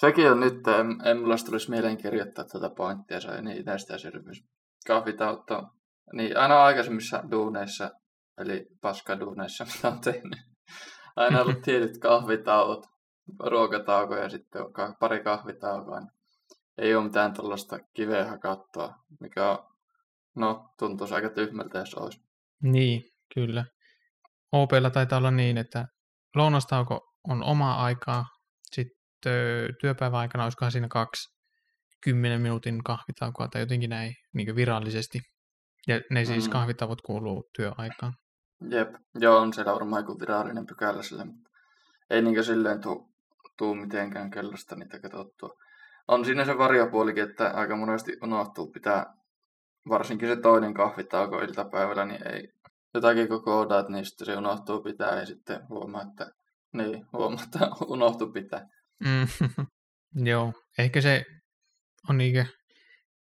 Sekin on nyt, en, en mulla tulisi mieleen kirjoittaa tätä pointtia, se on niin itsestä selvyys kahvitauto. Niin aina aikaisemmissa duuneissa, eli paskaduuneissa, mitä on tehnyt. Aina ollut tietyt kahvitauot, ruokatauko ja sitten pari kahvitaukoa. Niin ei ole mitään tällaista kiveä hakattua, mikä on, no, tuntuisi aika tyhmältä, jos olisi. Niin, kyllä. OPlla taitaa olla niin, että lounastauko on oma aikaa, sitten työpäivän olisikohan siinä kaksi 10 minuutin kahvitaukoa tai jotenkin näin niin virallisesti. Ja ne siis mm. kahvitavot kuuluu työaikaan. Jep, joo, on siellä varmaan joku virallinen pykälä sille, mutta ei niin silleen tuu, tuu mitenkään kellosta niitä katsottua. On siinä se varjopuolikin, että aika monesti unohtuu pitää, varsinkin se toinen kahvitauko iltapäivällä, niin ei jotakin koko koodaat, niin sitten se unohtuu pitää ja sitten huomaa, että niin, huomaa, että unohtuu pitää. Mm, joo, ehkä se on niinkö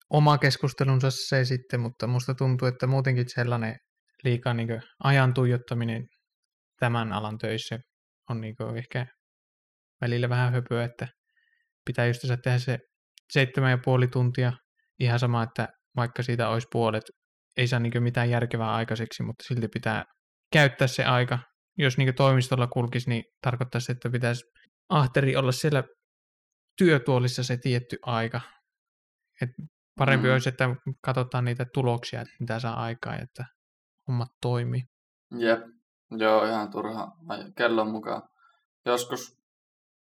oma keskustelunsa se sitten, mutta musta tuntuu, että muutenkin sellainen liikaa niin ajan tuijottaminen tämän alan töissä on niin ehkä välillä vähän höpöä, että pitää just tehdä se seitsemän ja puoli tuntia ihan sama, että vaikka siitä olisi puolet, ei saa niin mitään järkevää aikaiseksi, mutta silti pitää käyttää se aika. Jos niin toimistolla kulkisi, niin tarkoittaisi, että pitäisi ahteri olla siellä työtuolissa se tietty aika. Et parempi mm. olisi, että katsotaan niitä tuloksia, että mitä saa aikaa, että hommat toimii. Jep, joo, ihan turha kellon mukaan. Joskus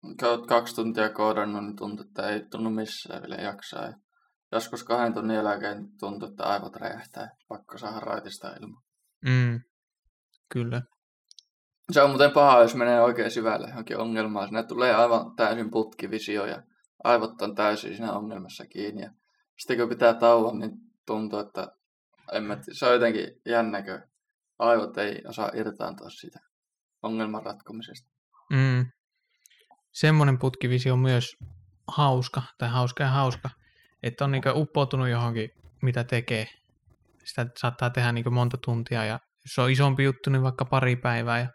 olet kaksi tuntia koodannut, niin tuntuu, että ei tunnu missään vielä jaksaa. Ja joskus kahden tunnin jälkeen tuntuu, että aivot räjähtää. Pakko saada raitista ilman. Mm, kyllä. Se on muuten paha, jos menee oikein syvälle johonkin ongelmaan. Sinne tulee aivan täysin putkivisio ja aivot on täysin siinä ongelmassa kiinni. Ja sitten kun pitää tauon, niin tuntuu, että en mä, se on jotenkin jännäkö. Aivot ei osaa irtaantua siitä ongelman ratkomisesta. Mm. Semmoinen putkivisio on myös hauska, tai hauska ja hauska, että on niin uppoutunut johonkin, mitä tekee. Sitä saattaa tehdä niin monta tuntia, ja jos se on isompi juttu, niin vaikka pari päivää, ja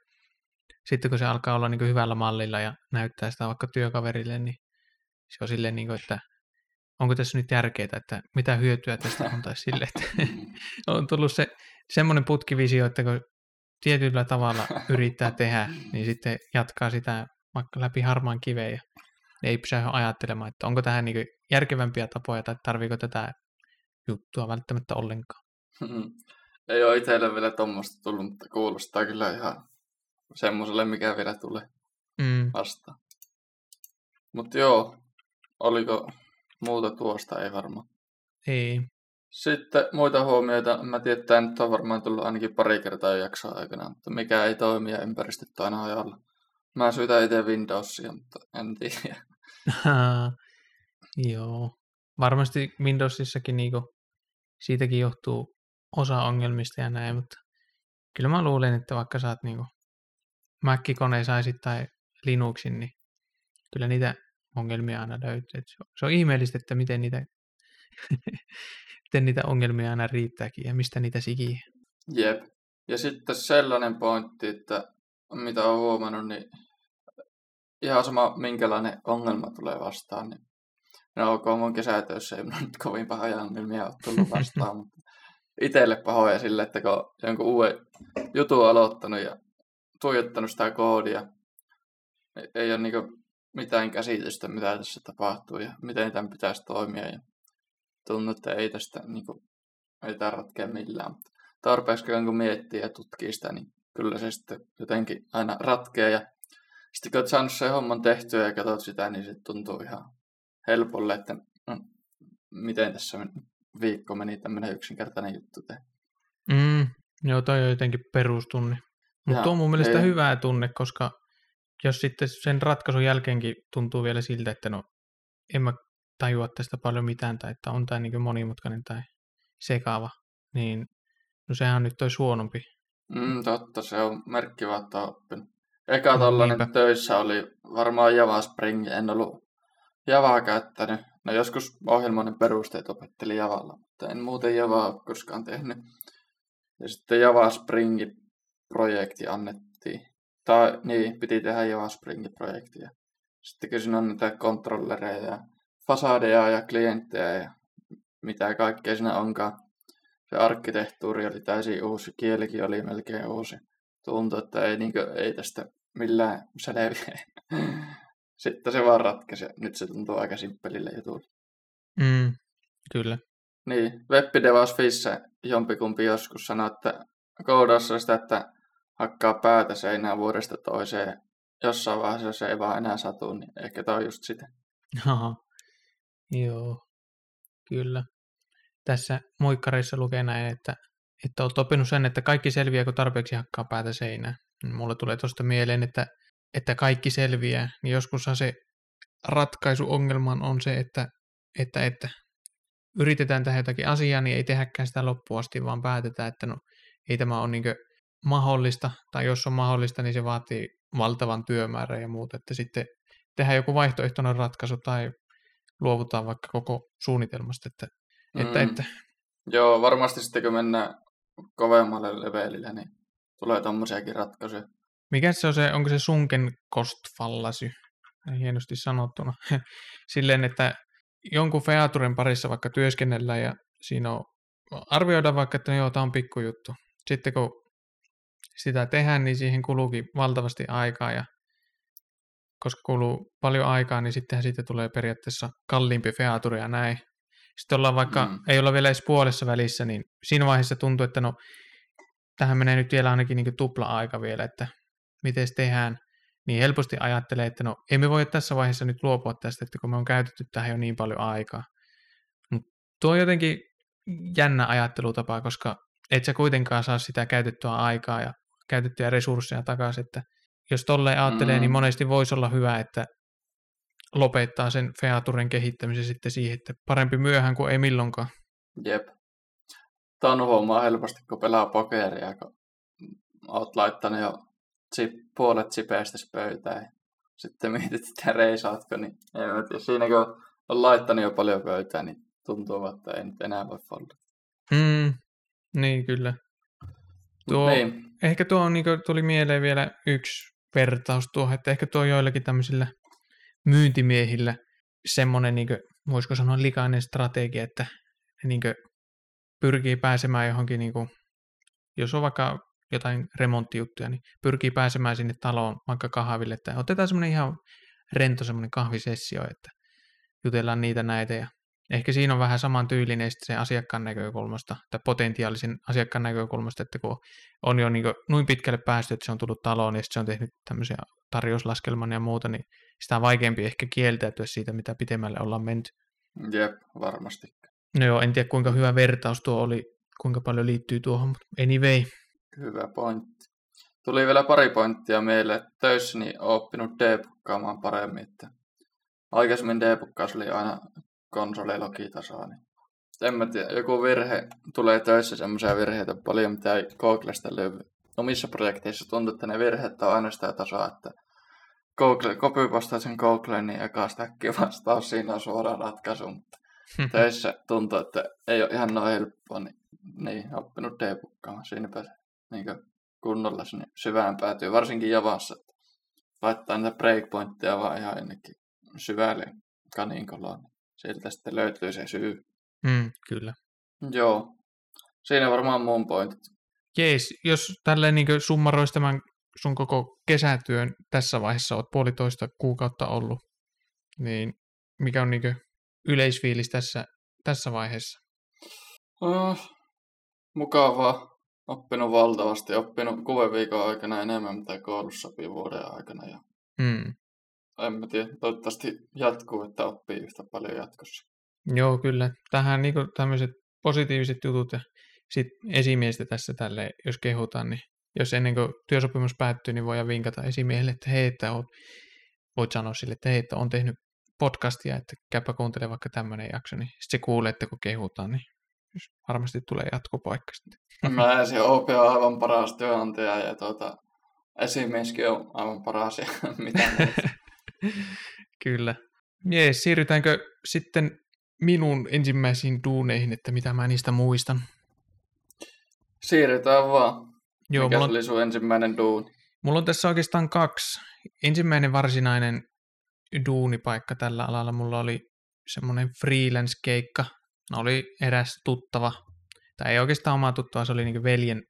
sitten kun se alkaa olla niin hyvällä mallilla ja näyttää sitä vaikka työkaverille, niin se on silleen, niin kuin, että onko tässä nyt järkeää, että mitä hyötyä tästä on, tai sille, että on tullut se semmoinen putkivisio, että kun tietyllä tavalla yrittää tehdä, niin sitten jatkaa sitä vaikka läpi harmaan kiveen ja ei pysähdy ajattelemaan, että onko tähän niin järkevämpiä tapoja tai tarviiko tätä juttua välttämättä ollenkaan. Ei ole itselle vielä tuommoista tullut, mutta kuulostaa kyllä ihan semmoiselle, mikä vielä tulee mm. vastaan. Mutta joo, oliko muuta tuosta? Ei varmaan. Ei. Sitten muita huomioita. Mä tiedän, että tämä nyt on varmaan tullut ainakin pari kertaa jaksoa aikana, mutta mikä ei toimi ja ympäristöt aina ajalla. Mä syytän itse Windowsia, mutta en tiedä. Joo. Varmasti Windowsissakin niinku, siitäkin johtuu osa ongelmista ja näin, mutta kyllä mä luulen, että vaikka saat niinku Mac-koneen saisit tai Linuxin, niin kyllä niitä ongelmia aina löytyy. Se on, se on ihmeellistä, että miten niitä, miten niitä ongelmia aina riittääkin ja mistä niitä sikii. Jep. Ja sitten sellainen pointti, että mitä olen huomannut, niin ihan sama minkälainen ongelma tulee vastaan, niin no ok, mun kesätöissä ei nyt kovin pahoja ongelmia ole tullut vastaan, mutta itselle pahoja sille, että kun jonkun uuden jutun aloittanut ja tuijottanut sitä koodia, ei ole niin mitään käsitystä, mitä tässä tapahtuu ja miten tämän pitäisi toimia. Ja tuntuu, että ei tästä niin kuin, ei tämä ratkea millään. Mutta tarpeeksi jonkun miettii ja tutkii sitä, niin kyllä se sitten jotenkin aina ratkee. Ja sitten kun olet saanut sen homman tehtyä ja katsot sitä, niin se tuntuu ihan helpolle, että no, miten tässä viikko meni tämmöinen yksinkertainen juttu tehdä. Mm, joo, toi on jotenkin perustunni. Mutta on mun mielestä ei. hyvää tunne, koska jos sitten sen ratkaisun jälkeenkin tuntuu vielä siltä, että no en mä tajua tästä paljon mitään tai että on tämä niin monimutkainen tai sekaava, niin no sehän on nyt toi huonompi. Mm, totta, se on merkki vaan, että oppinut. Eka tollanen Niinpä. töissä oli varmaan Java Spring, en ollut Javaa käyttänyt. No joskus ohjelmoinnin perusteet opettelin Javalla, mutta en muuten Javaa koskaan tehnyt. Ja sitten Java Spring projekti annettiin. Tai niin, piti tehdä Java Spring projektia. Sitten on niitä kontrollereja ja fasadeja ja klienttejä ja mitä kaikkea siinä onkaan. Se arkkitehtuuri oli täysin uusi, kielikin oli melkein uusi. Tuntui, että ei, niin kuin, ei tästä millään selviä. Sitten se vaan ratkaisi. Nyt se tuntuu aika simppelille jutulle. Mm, kyllä. Niin, WebDevas Fissä jompikumpi joskus sanoi, että koodassa sitä, että hakkaa päätä seinään vuodesta toiseen. Jossain vaiheessa se ei vaan enää satu, niin ehkä tämä on just sitä. Aha. Joo, kyllä. Tässä muikkareissa lukee näin, että, että olet oppinut sen, että kaikki selviää, kun tarpeeksi hakkaa päätä seinään. Mulle tulee tuosta mieleen, että, että kaikki selviää, niin joskushan se ratkaisu ongelmaan on se, että, että, että yritetään tehdä jotakin asiaa, niin ei tehdäkään sitä loppuun asti, vaan päätetään, että no ei tämä ole niin mahdollista, tai jos on mahdollista, niin se vaatii valtavan työmäärän ja muuta, että sitten tehdään joku vaihtoehtoinen ratkaisu tai luovutaan vaikka koko suunnitelmasta, että Mm. Että, että... Joo, varmasti sitten kun mennään kovemmalle levelille, niin tulee tommosiakin ratkaisuja. Mikä se on se, onko se sunken kostfallasy? Hienosti sanottuna. Silleen, että jonkun featuren parissa vaikka työskennellään ja siinä on, arvioidaan vaikka, että joo, tämä on pikkujuttu. Sitten kun sitä tehdään, niin siihen kuluukin valtavasti aikaa ja koska kuluu paljon aikaa, niin sittenhän siitä tulee periaatteessa kalliimpi feature ja näin. Sitten ollaan vaikka, mm. ei olla vielä edes puolessa välissä, niin siinä vaiheessa tuntuu, että no, tähän menee nyt vielä ainakin niin tupla-aika vielä, että miten tehdään, niin helposti ajattelee, että no, emme voi tässä vaiheessa nyt luopua tästä, että kun me on käytetty tähän jo niin paljon aikaa. Mutta tuo on jotenkin jännä ajattelutapa, koska et sä kuitenkaan saa sitä käytettyä aikaa ja käytettyjä resursseja takaisin, että jos tolleen ajattelee, niin mm. niin monesti voisi olla hyvä, että lopettaa sen featuren kehittämisen sitten siihen, että parempi myöhään kuin ei milloinkaan. Jep. Tämä on huomaa helposti, kun pelaa pokeria, kun oot laittanut jo chip, puolet chipeistä pöytään. Sitten mietit, että reisaatko, niin ei mä tiedä. Siinä kun on laittanut jo paljon pöytään, niin tuntuu, että ei nyt enää voi folda. Mm, niin, kyllä. Tuo, niin. Ehkä tuo on, niin kuin, tuli mieleen vielä yksi vertaus tuohon, että ehkä tuo joillakin tämmöisillä myyntimiehillä semmoinen, niin kuin, voisiko sanoa likainen strategia, että niin kuin, pyrkii pääsemään johonkin, niin kuin, jos on vaikka jotain remonttijuttuja, niin pyrkii pääsemään sinne taloon vaikka kahville, että otetaan semmoinen ihan rento semmoinen kahvisessio, että jutellaan niitä näitä ja ehkä siinä on vähän saman tyylinen sen asiakkaan näkökulmasta tai potentiaalisen asiakkaan näkökulmasta, että kun on jo niin noin pitkälle päästy, että se on tullut taloon ja se on tehnyt tämmöisiä tarjouslaskelman ja muuta, niin sitä on vaikeampi ehkä kieltäytyä siitä, mitä pitemmälle ollaan menty. Jep, varmasti. No joo, en tiedä kuinka hyvä vertaus tuo oli, kuinka paljon liittyy tuohon, mutta anyway. Hyvä pointti. Tuli vielä pari pointtia meille, että töissäni niin olen oppinut debukkaamaan paremmin. Että aikaisemmin debukkaus oli aina konsolilogitasoa, niin en mä tiedä, joku virhe, tulee töissä semmoisia virheitä paljon, mitä ei Googlesta löydy. Omissa projekteissa tuntuu, että ne virheet on aina sitä tasoa, että Google, copypastaa sen Googleen, niin eka stäkki vastaus, siinä on suora ratkaisu, mutta töissä tuntuu, että ei ole ihan noin helppoa, niin, niin oppinut debukkaamaan. Siinäpä niin kunnolla sinne syvään päätyy, varsinkin Javassa, laittaa niitä breakpointteja vaan ihan ennenkin syvälle kaninkoloon. Sieltä sitten löytyy se syy. Mm, kyllä. Joo. Siinä varmaan mun pointit. Jees, jos tälleen niin summaroisi tämän sun koko kesätyön tässä vaiheessa, oot puolitoista kuukautta ollut, niin mikä on niin yleisfiilis tässä, tässä vaiheessa? Uh, mukavaa. Oppinut valtavasti. Oppinut kuuden viikon aikana enemmän, mitä koulussa sopii vuoden aikana. Ja mm. En mä tiedä. Toivottavasti jatkuu, että oppii yhtä paljon jatkossa. Joo, kyllä. Tähän niin tämmöiset positiiviset jutut ja sitten esimiestä tässä tälle, jos kehutaan, niin jos ennen kuin työsopimus päättyy, niin voidaan vinkata esimiehelle, että hei, että oot, voit sanoa sille, että hei, että on tehnyt podcastia, että käypä kuuntele vaikka tämmöinen jakso, niin sitten se kuulee, että kun kehutaan, niin varmasti tulee jatkopaikka sitten. Mä se OP on aivan paras työnantaja ja tuota, esimieskin on aivan paras ja mitä Kyllä. Jees, siirrytäänkö sitten minun ensimmäisiin duuneihin, että mitä mä niistä muistan? Siirrytään vaan. Joo, Mikä on... oli sun ensimmäinen duuni? Mulla on tässä oikeastaan kaksi. Ensimmäinen varsinainen duunipaikka tällä alalla mulla oli semmoinen freelance-keikka. No oli eräs tuttava, tai ei oikeastaan oma tuttava, se oli niin veljen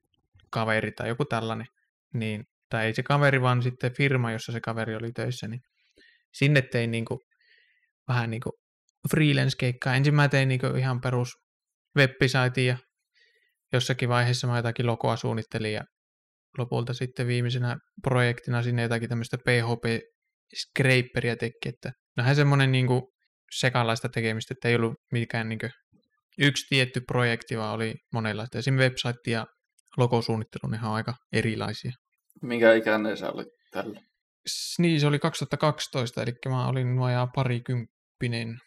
kaveri tai joku tällainen. Niin, tai ei se kaveri, vaan sitten firma, jossa se kaveri oli töissä, niin sinne tein niin kuin, vähän niin kuin freelance-keikkaa. Ensin mä tein niin ihan perus web ja jossakin vaiheessa mä jotakin logoa suunnittelin ja lopulta sitten viimeisenä projektina sinne jotakin tämmöistä PHP scraperia teki, että vähän semmoinen niin sekalaista tekemistä, että ei ollut mikään niin yksi tietty projekti, vaan oli monenlaista. Esimerkiksi website ja logosuunnittelu, ne on aika erilaisia. Minkä ikäinen sä olit tällä? Niin, se oli 2012, eli mä olin nuojaa parikymppinen.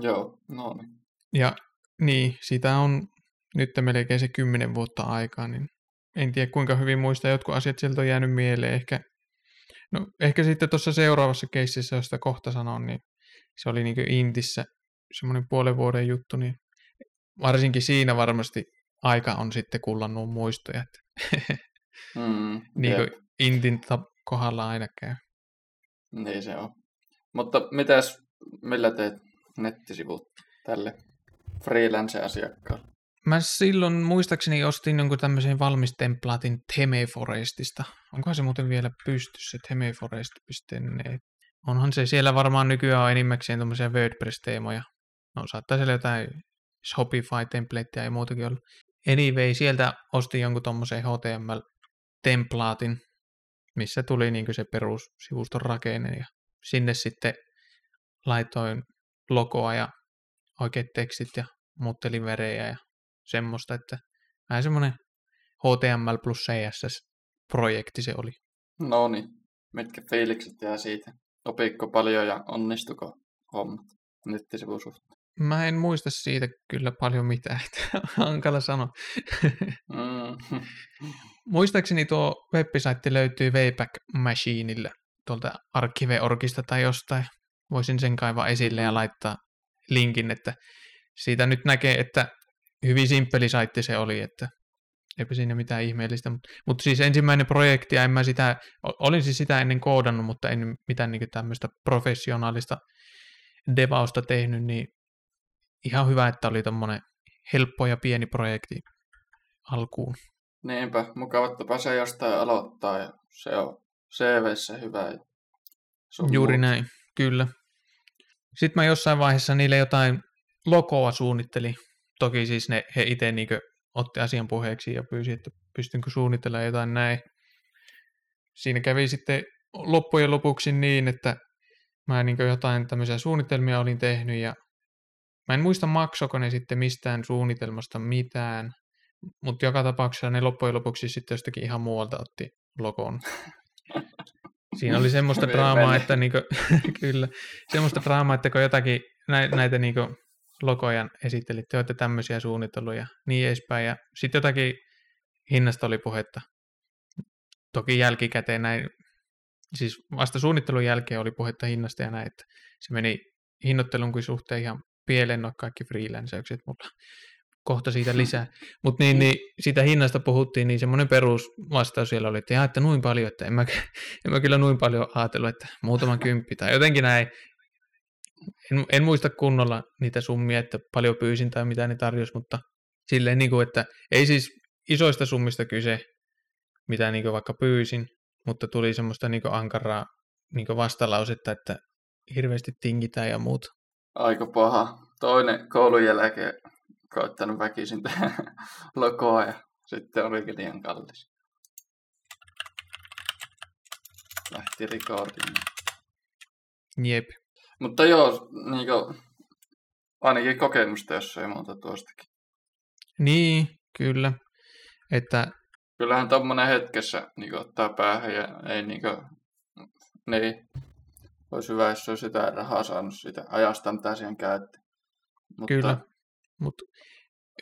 Joo, no niin. Ja niin, sitä on nyt melkein se kymmenen vuotta aikaa, niin en tiedä kuinka hyvin muista, jotkut asiat sieltä on jäänyt mieleen. Ehkä, no, ehkä sitten tuossa seuraavassa keississä, josta kohta sanon, niin se oli niin Intissä semmoinen puolen vuoden juttu, niin varsinkin siinä varmasti aika on sitten kullannut muistoja. Mm, niin kuin Intin kohdalla aina käy. Niin se on. Mutta mitäs, millä teet nettisivut tälle freelance-asiakkaalle? Mä silloin muistaakseni ostin jonkun tämmöisen valmistemplaatin Themeforestista. Onkohan se muuten vielä pystyssä, themeforest.net. Onhan se siellä varmaan nykyään on enimmäkseen tämmöisiä WordPress-teemoja. No saattaa siellä jotain Shopify-templateja ja muutakin olla. Anyway, sieltä ostin jonkun tommosen HTML-templaatin, missä tuli niin se perussivuston rakenne ja sinne sitten laitoin logoa ja oikeat tekstit ja muuttelin värejä ja semmoista, että vähän semmoinen HTML plus CSS-projekti se oli. No niin, mitkä fiilikset jää siitä? Opikko paljon ja onnistuko hommat nettisivun suhteen? Mä en muista siitä kyllä paljon mitään, että hankala sanoa. Mm. Muistaakseni tuo web-saitti löytyy Wayback Machineille tuolta Archive.orgista tai jostain. Voisin sen kaivaa esille ja laittaa linkin, että siitä nyt näkee, että hyvin simppeli saitti se oli, että eipä siinä mitään ihmeellistä. Mutta, mutta siis ensimmäinen projekti, ja en mä sitä, olin siis sitä ennen koodannut, mutta en mitään niin tämmöistä professionaalista devausta tehnyt, niin ihan hyvä, että oli tommonen helppo ja pieni projekti alkuun. Niinpä, mukava, pääsee jostain aloittaa ja se on CVssä hyvä. Sun Juuri muut. näin, kyllä. Sitten mä jossain vaiheessa niille jotain logoa suunnittelin. Toki siis ne, he itse niin otti asian puheeksi ja pyysi, että pystynkö suunnittelemaan jotain näin. Siinä kävi sitten loppujen lopuksi niin, että mä niin jotain tämmöisiä suunnitelmia olin tehnyt ja mä en muista maksoko ne sitten mistään suunnitelmasta mitään, mutta joka tapauksessa ne loppujen lopuksi sitten jostakin ihan muualta otti logon. Siinä oli semmoista draamaa, että niinku, kyllä, semmoista draamaa, että kun jotakin nä, näitä niinku logoja esittelit, te olette tämmöisiä suunnitelluja ja niin edespäin. Ja sitten jotakin hinnasta oli puhetta. Toki jälkikäteen näin, siis vasta suunnittelun jälkeen oli puhetta hinnasta ja näin, että se meni hinnoittelunkin suhteen ihan pieleen noin kaikki freelanceukset mulla. Kohta siitä lisää. Mutta niin, niin, siitä hinnasta puhuttiin, niin semmoinen perusvastaus siellä oli, että, jaa, että noin paljon, että en mä, en mä kyllä noin paljon ajatellut, että muutama kymppi tai jotenkin näin. En, en muista kunnolla niitä summia, että paljon pyysin tai mitä ne tarjosi, mutta silleen, niin kuin, että ei siis isoista summista kyse, mitä niin kuin vaikka pyysin, mutta tuli semmoista niin kuin ankaraa niin kuin vastalausetta, että hirveästi tingitään ja muut. Aika paha. Toinen koulun jälkeen koittanut väkisin tehdä logoa ja sitten olikin liian kallis. Lähti recording. Jep. Mutta joo, niin kuin, ainakin kokemusta, jos ei muuta tuostakin. Niin, kyllä. Että Kyllähän tommonen hetkessä niin ottaa päähän ja ei niin kuin, niin, olisi hyvä, jos olisi jotain rahaa saanut sitä ajasta, mitä siihen käytti. Mutta, Kyllä. Mutta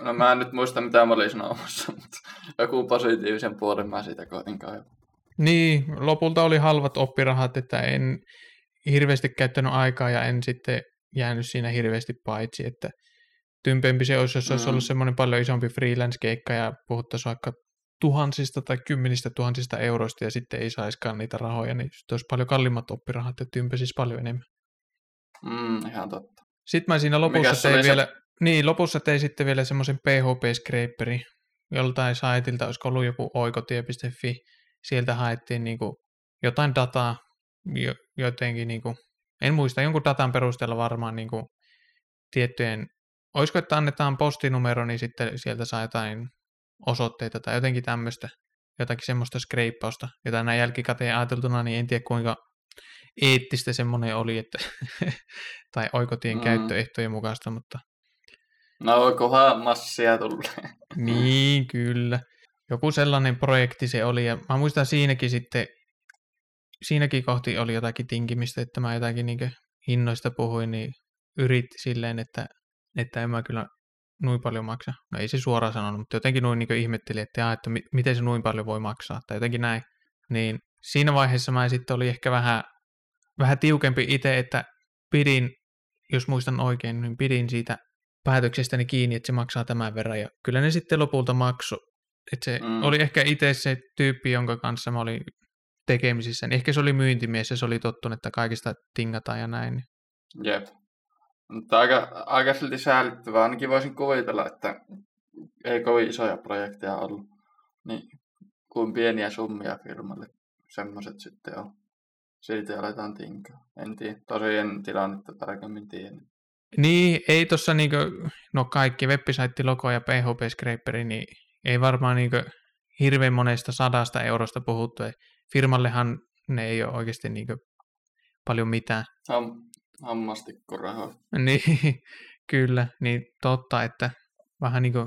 No mä en nyt muista, mitä mä olin sanomassa, mutta joku positiivisen puolen mä siitä koitin kaivaa. niin, lopulta oli halvat oppirahat, että en hirveästi käyttänyt aikaa ja en sitten jäänyt siinä hirveästi paitsi, että tympempi se olisi, jos olisi Mm. ollut semmoinen paljon isompi freelance-keikka ja puhuttaisiin vaikka tuhansista tai kymmenistä tuhansista euroista ja sitten ei saiskaan niitä rahoja, niin sitten olisi paljon kalliimmat oppirahat ja tympäsisi paljon enemmän. Mm, ihan totta. Sitten mä siinä lopussa Mikäs tein oli se- vielä, niin lopussa tein sitten vielä semmoisen PHP-scraperi joltain saitilta, olisiko ollut joku oikotie.fi, sieltä haettiin niinku jotain dataa, jo, jotenkin niinku, en muista, jonkun datan perusteella varmaan niinku tiettyjen, olisiko, että annetaan postinumero, niin sitten sieltä saa jotain osoitteita tai jotenkin tämmöistä, jotakin semmoista skreippausta, jota näin jälkikäteen ajateltuna, niin en tiedä kuinka eettistä semmoinen oli, että, tai oikotien Mm. käyttöehtojen mukaista, mutta No onkohan massia tullut. niin kyllä. Joku sellainen projekti se oli, ja mä muistan siinäkin sitten, siinäkin kohti oli jotakin tinkimistä, että mä jotakin niin hinnoista puhuin, niin yritti silleen, että, että en mä kyllä noin paljon maksa. No ei se suoraan sanonut, mutta jotenkin noin niin ihmetteli, että, jaa, että mi- miten se noin paljon voi maksaa, tai jotenkin näin. Niin siinä vaiheessa mä sitten oli ehkä vähän, vähän tiukempi itse, että pidin, jos muistan oikein, niin pidin siitä päätöksestäni kiinni, että se maksaa tämän verran. Ja kyllä ne sitten lopulta maksu. Että se Mm. oli ehkä itse se tyyppi, jonka kanssa mä olin tekemisissä. Niin ehkä se oli myyntimies ja se oli tottunut, että kaikista tingataan ja näin. Jep. Mutta aika, aika silti säälittävää. Ainakin voisin kuvitella, että ei kovin isoja projekteja ollut. Niin kuin pieniä summia firmalle semmoiset sitten on. Silti aletaan tinkaa. En tiedä. Tosi en tilannetta tarkemmin tiedä. Niin, ei tuossa niinku, no kaikki website logo ja PHP scraperi, niin ei varmaan niinku hirveän monesta sadasta eurosta puhuttu. Firmallehan ne ei ole oikeasti niinku paljon mitään. Ham, hammastikkorahoja. Niin, kyllä, niin totta, että vähän niinku,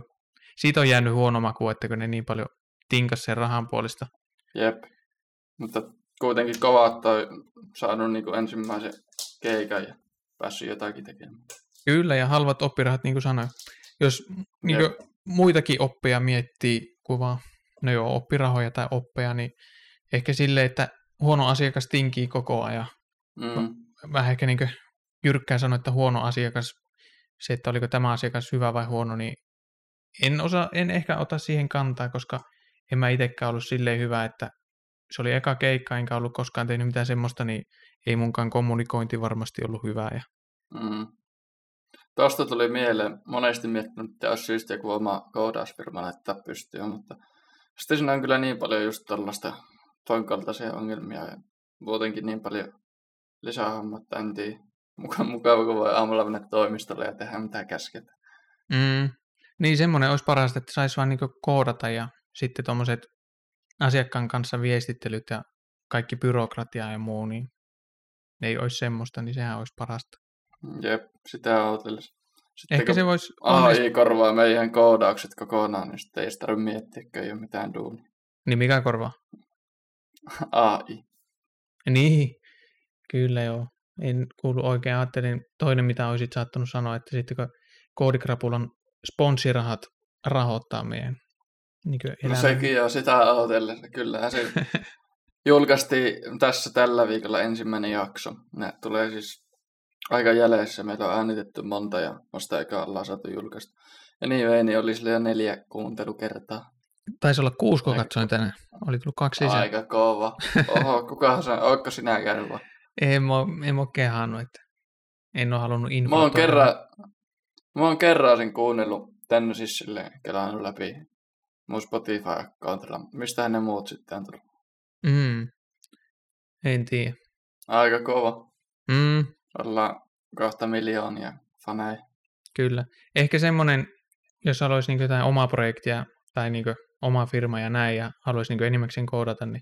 siitä on jäänyt huono maku, että kun ne niin paljon tinkas sen rahan puolesta. Jep. Mutta kuitenkin kova, että on saanut niin kuin ensimmäisen keikan ja päässyt jotakin tekemään. Kyllä, ja halvat oppirahat, niin kuin sanoin. Jos niin Jep. kuin, muitakin oppeja miettii, kuin vaan, no joo, oppirahoja tai oppeja, niin ehkä silleen, että huono asiakas tinkii koko ajan. Mm. Vähän ehkä niin kuin jyrkkää sanoa, että huono asiakas, se, että oliko tämä asiakas hyvä vai huono, niin en, osa, en ehkä ota siihen kantaa, koska en mä itsekään ollut silleen hyvä, että se oli eka keikka, enkä ollut koskaan tehnyt mitään semmoista, niin ei munkaan kommunikointi varmasti ollut hyvää. Ja... Mm. Tuosta tuli mieleen, monesti miettinyt, että olisi syystä joku oma koodausfirma laittaa pystyyn, mutta sitten siinä on kyllä niin paljon just ton kaltaisia ongelmia ja muutenkin niin paljon lisähommaa, että en tiedä. Muka- Mukava, kun voi aamulla mennä toimistolle ja tehdä mitä käsketään. Mm, niin semmoinen olisi parasta, että saisi vaan niinku koodata ja sitten tuommoiset asiakkaan kanssa viestittelyt ja kaikki byrokratia ja muu, niin ei olisi semmoista, niin sehän olisi parasta. Jep, sitä odotellessa. Sitten Ehkä se voisi. AI korvaa meidän koodaukset kokonaan, niin sitten ei sitä tarvitse miettiä, kun ei ole mitään duunia. Niin mikä korvaa? AI. Niin, kyllä joo. En kuulu oikein. Ajattelin toinen, mitä olisit saattanut sanoa, että sitten kun koodikrapulan sponsirahat rahoittaa meidän niin No sekin on sitä odotellessa. Kyllähän se julkaistiin tässä tällä viikolla ensimmäinen jakso. Ne tulee siis aika jäljessä. Meillä on äänitetty monta ja vasta eka ollaan saatu julkaista. Ja niin vei, niin oli sillä jo neljä kuuntelukertaa. Taisi olla kuusi, kun katsoin tänään. Oli tullut kaksi lisää. Aika kova. Oho, kukahan on? Ootko sinä käynyt vai? En mä, en mä ole kehannut, että en ole halunnut Mä infoa. oon tuohon. kerran, mä oon kerran sen kuunnellut tänne siis silleen kelannut läpi mun Spotify-accountilla. Mistähän ne muut sitten on tullut? Mm. En tiedä. Aika kova. Mm, Ollaan kohta miljoonia faneja. kyllä. Ehkä semmoinen, jos haluaisi niin jotain omaa projektia tai niin oma firma ja näin ja haluaisi niin enimmäkseen koodata, niin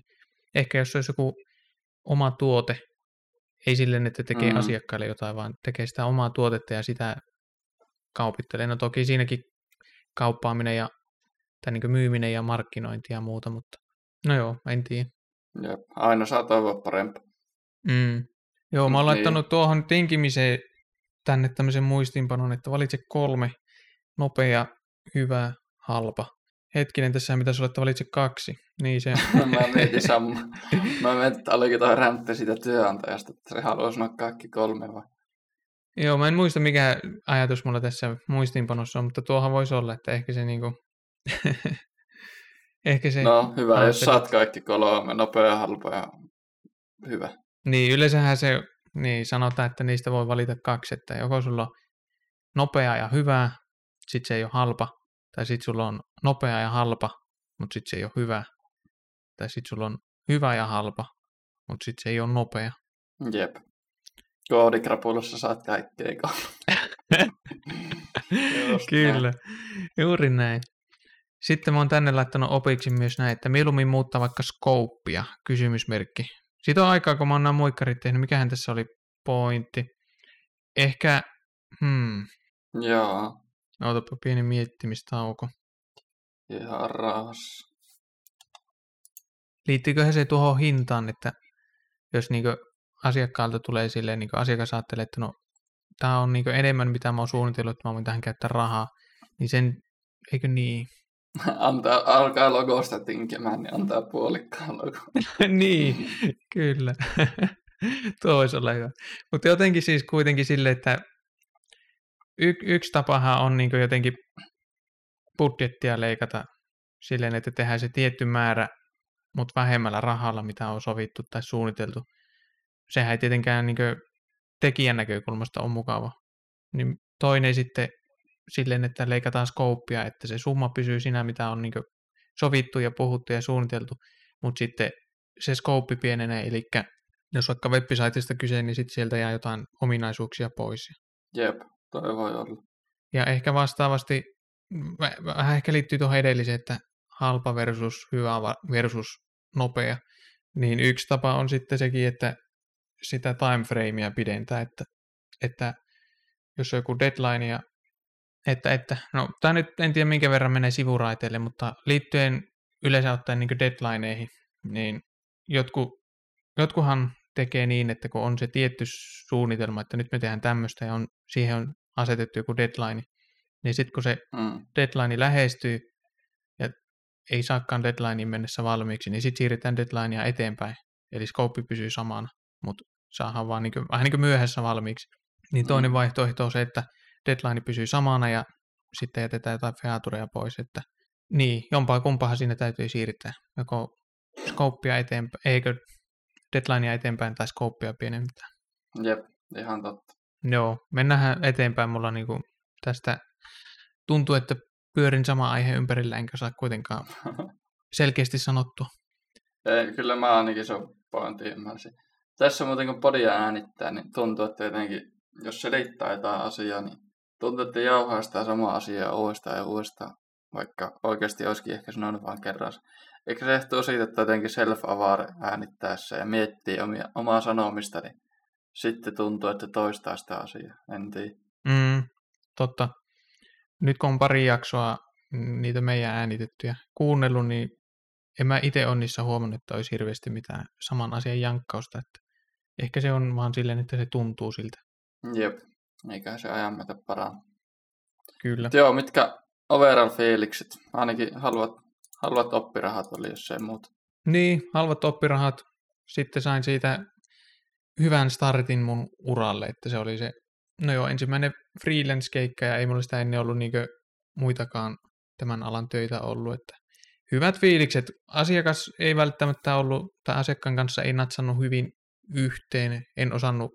ehkä jos olisi joku oma tuote, ei silleen, että tekee Mm. asiakkaille jotain, vaan tekee sitä omaa tuotetta ja sitä kaupittelee. No toki siinäkin kauppaaminen ja tai niin myyminen ja markkinointi ja muuta, mutta no joo, en tiedä. Jep. Aina saa toivoa parempaa. Mm. Joo, mä oon Niin. laittanut tuohon tinkimiseen tänne tämmöisen muistiinpanon, että valitse kolme, nopea, hyvä, halpa. Hetkinen, tässä pitäisi olla, valitse kaksi. Niin se, Mä mietin samaa. Mä mietin, että oliko toi räntti siitä työnantajasta, että se haluaa sanoa kaikki kolme vai? joo, mä en muista mikä ajatus mulla tässä muistiinpanossa on, mutta tuohan voisi olla, että ehkä se niinku, ehkä se, No hyvä, jos ajattelin. saat kaikki kolme, nopea, halpa ja hyvä. niin yleensähän se, niin sanotaan, että niistä voi valita kaksi, että joko sulla on nopea ja hyvä, sit se ei ole halpa, tai sit sulla on nopea ja halpa, mutta sit se ei ole hyvä, tai sit sulla on hyvä ja halpa, mutta sit se ei ole nopea. Jep. Koodikrapulassa saat kaikkea Kyllä, juuri näin. Sitten mä oon tänne laittanut opiksi myös näin, että mieluummin muuttaa vaikka skouppia, kysymysmerkki. Siitä on aikaa, kun mä oon nämä muikkarit tehnyt. Mikähän tässä oli pointti? Ehkä, hmm, Joo, ootapa pieni miettimistauko. Ihan rauhassa. Liittyykö se tuohon hintaan, että jos niinku asiakkaalta tulee silleen, niinku asiakas ajattelee, että no, tämä on niinku enemmän, mitä mä oon suunnitellut, että mä voin tähän käyttää rahaa, niin sen, eikö niin? Antaa, alkaa logosta tinkemään, niin antaa puolikkaan logo. niin, kyllä. Tuo voisi olla hyvä. Mutta jotenkin siis kuitenkin sille, että y, yksi tapahan on niin jotenkin budjettia leikata silleen, että tehdään se tietty määrä, mutta vähemmällä rahalla, mitä on sovittu tai suunniteltu. Sehän ei tietenkään niin tekijän näkökulmasta ole mukava. Niin toinen sitten silleen, että leikataan skouppia, että se summa pysyy siinä, mitä on niin sovittu ja puhuttu ja suunniteltu, mutta sitten se skouppi pienenee, eli jos vaikka web-saitista kyse, niin sitten sieltä jää jotain ominaisuuksia pois. Jep, toi voi olla. Ja ehkä vastaavasti, vähän ehkä liittyy tuohon edelliseen, että halpa versus hyvä versus nopea, niin yksi tapa on sitten sekin, että sitä timeframea pidentää, että, että jos on joku deadline ja että, että no tämä nyt en tiedä minkä verran menee sivuraiteille, mutta liittyen yleensä ottaen niin deadlineihin, niin jotkut, jotkuhan tekee niin, että kun on se tietty suunnitelma, että nyt me tehdään tämmöistä ja on, siihen on asetettu joku deadline, niin sitten kun se mm. deadline lähestyy ja ei saakaan deadlinein mennessä valmiiksi, niin sitten siirretään deadlinea eteenpäin. Eli skooppi pysyy samana, mutta saadaan vaan niin kuin, vähän niin kuin myöhässä valmiiksi. Niin toinen mm. vaihtoehto on se, että deadline pysyy samana ja sitten jätetään jotain featureja pois, että niin, jompaa kumpaahan siinä täytyy siirtää. Joko skouppia eteenpäin, eikö deadlinea eteenpäin tai skouppia pienentää. Jep, ihan totta. Joo, mennään eteenpäin. Mulla niinku tästä tuntuu, että pyörin sama aihe ympärillä, enkä saa kuitenkaan selkeästi sanottua. Ei, kyllä mä ainakin se pointti ymmärsin. Tässä muuten kun podia äänittää, niin tuntuu, että jotenkin, jos selittää jotain asiaa, niin tuntuu, että jauhaa sitä samaa asiaa uudestaan ja uudestaan, vaikka oikeasti olisikin ehkä sanonut vain kerran. Eikö se johtuu siitä, että jotenkin self-aware äänittäessä ja miettii omia, omaa sanomista, niin sitten tuntuu, että toistaa sitä asiaa. En tiedä. Mm, totta. Nyt kun on pari jaksoa niitä meidän äänitettyjä kuunnellut, niin en mä itse ole niissä huomannut, että olisi hirveästi mitään saman asian jankkausta. Että ehkä se on vaan silleen, että se tuntuu siltä. Jep, eikä se ajan myötä paranna. Kyllä. Joo, mitkä overall fiilikset? Ainakin haluat, haluat oppirahat oli, jos ei muuta. Niin, halvat oppirahat. Sitten sain siitä hyvän startin mun uralle, että se oli se, no joo, ensimmäinen freelance-keikka ja ei mulla sitä ennen ollut niinkö muitakaan tämän alan töitä ollut, että hyvät fiilikset. Asiakas ei välttämättä ollut, tai asiakkaan kanssa ei natsannut hyvin yhteen, en osannut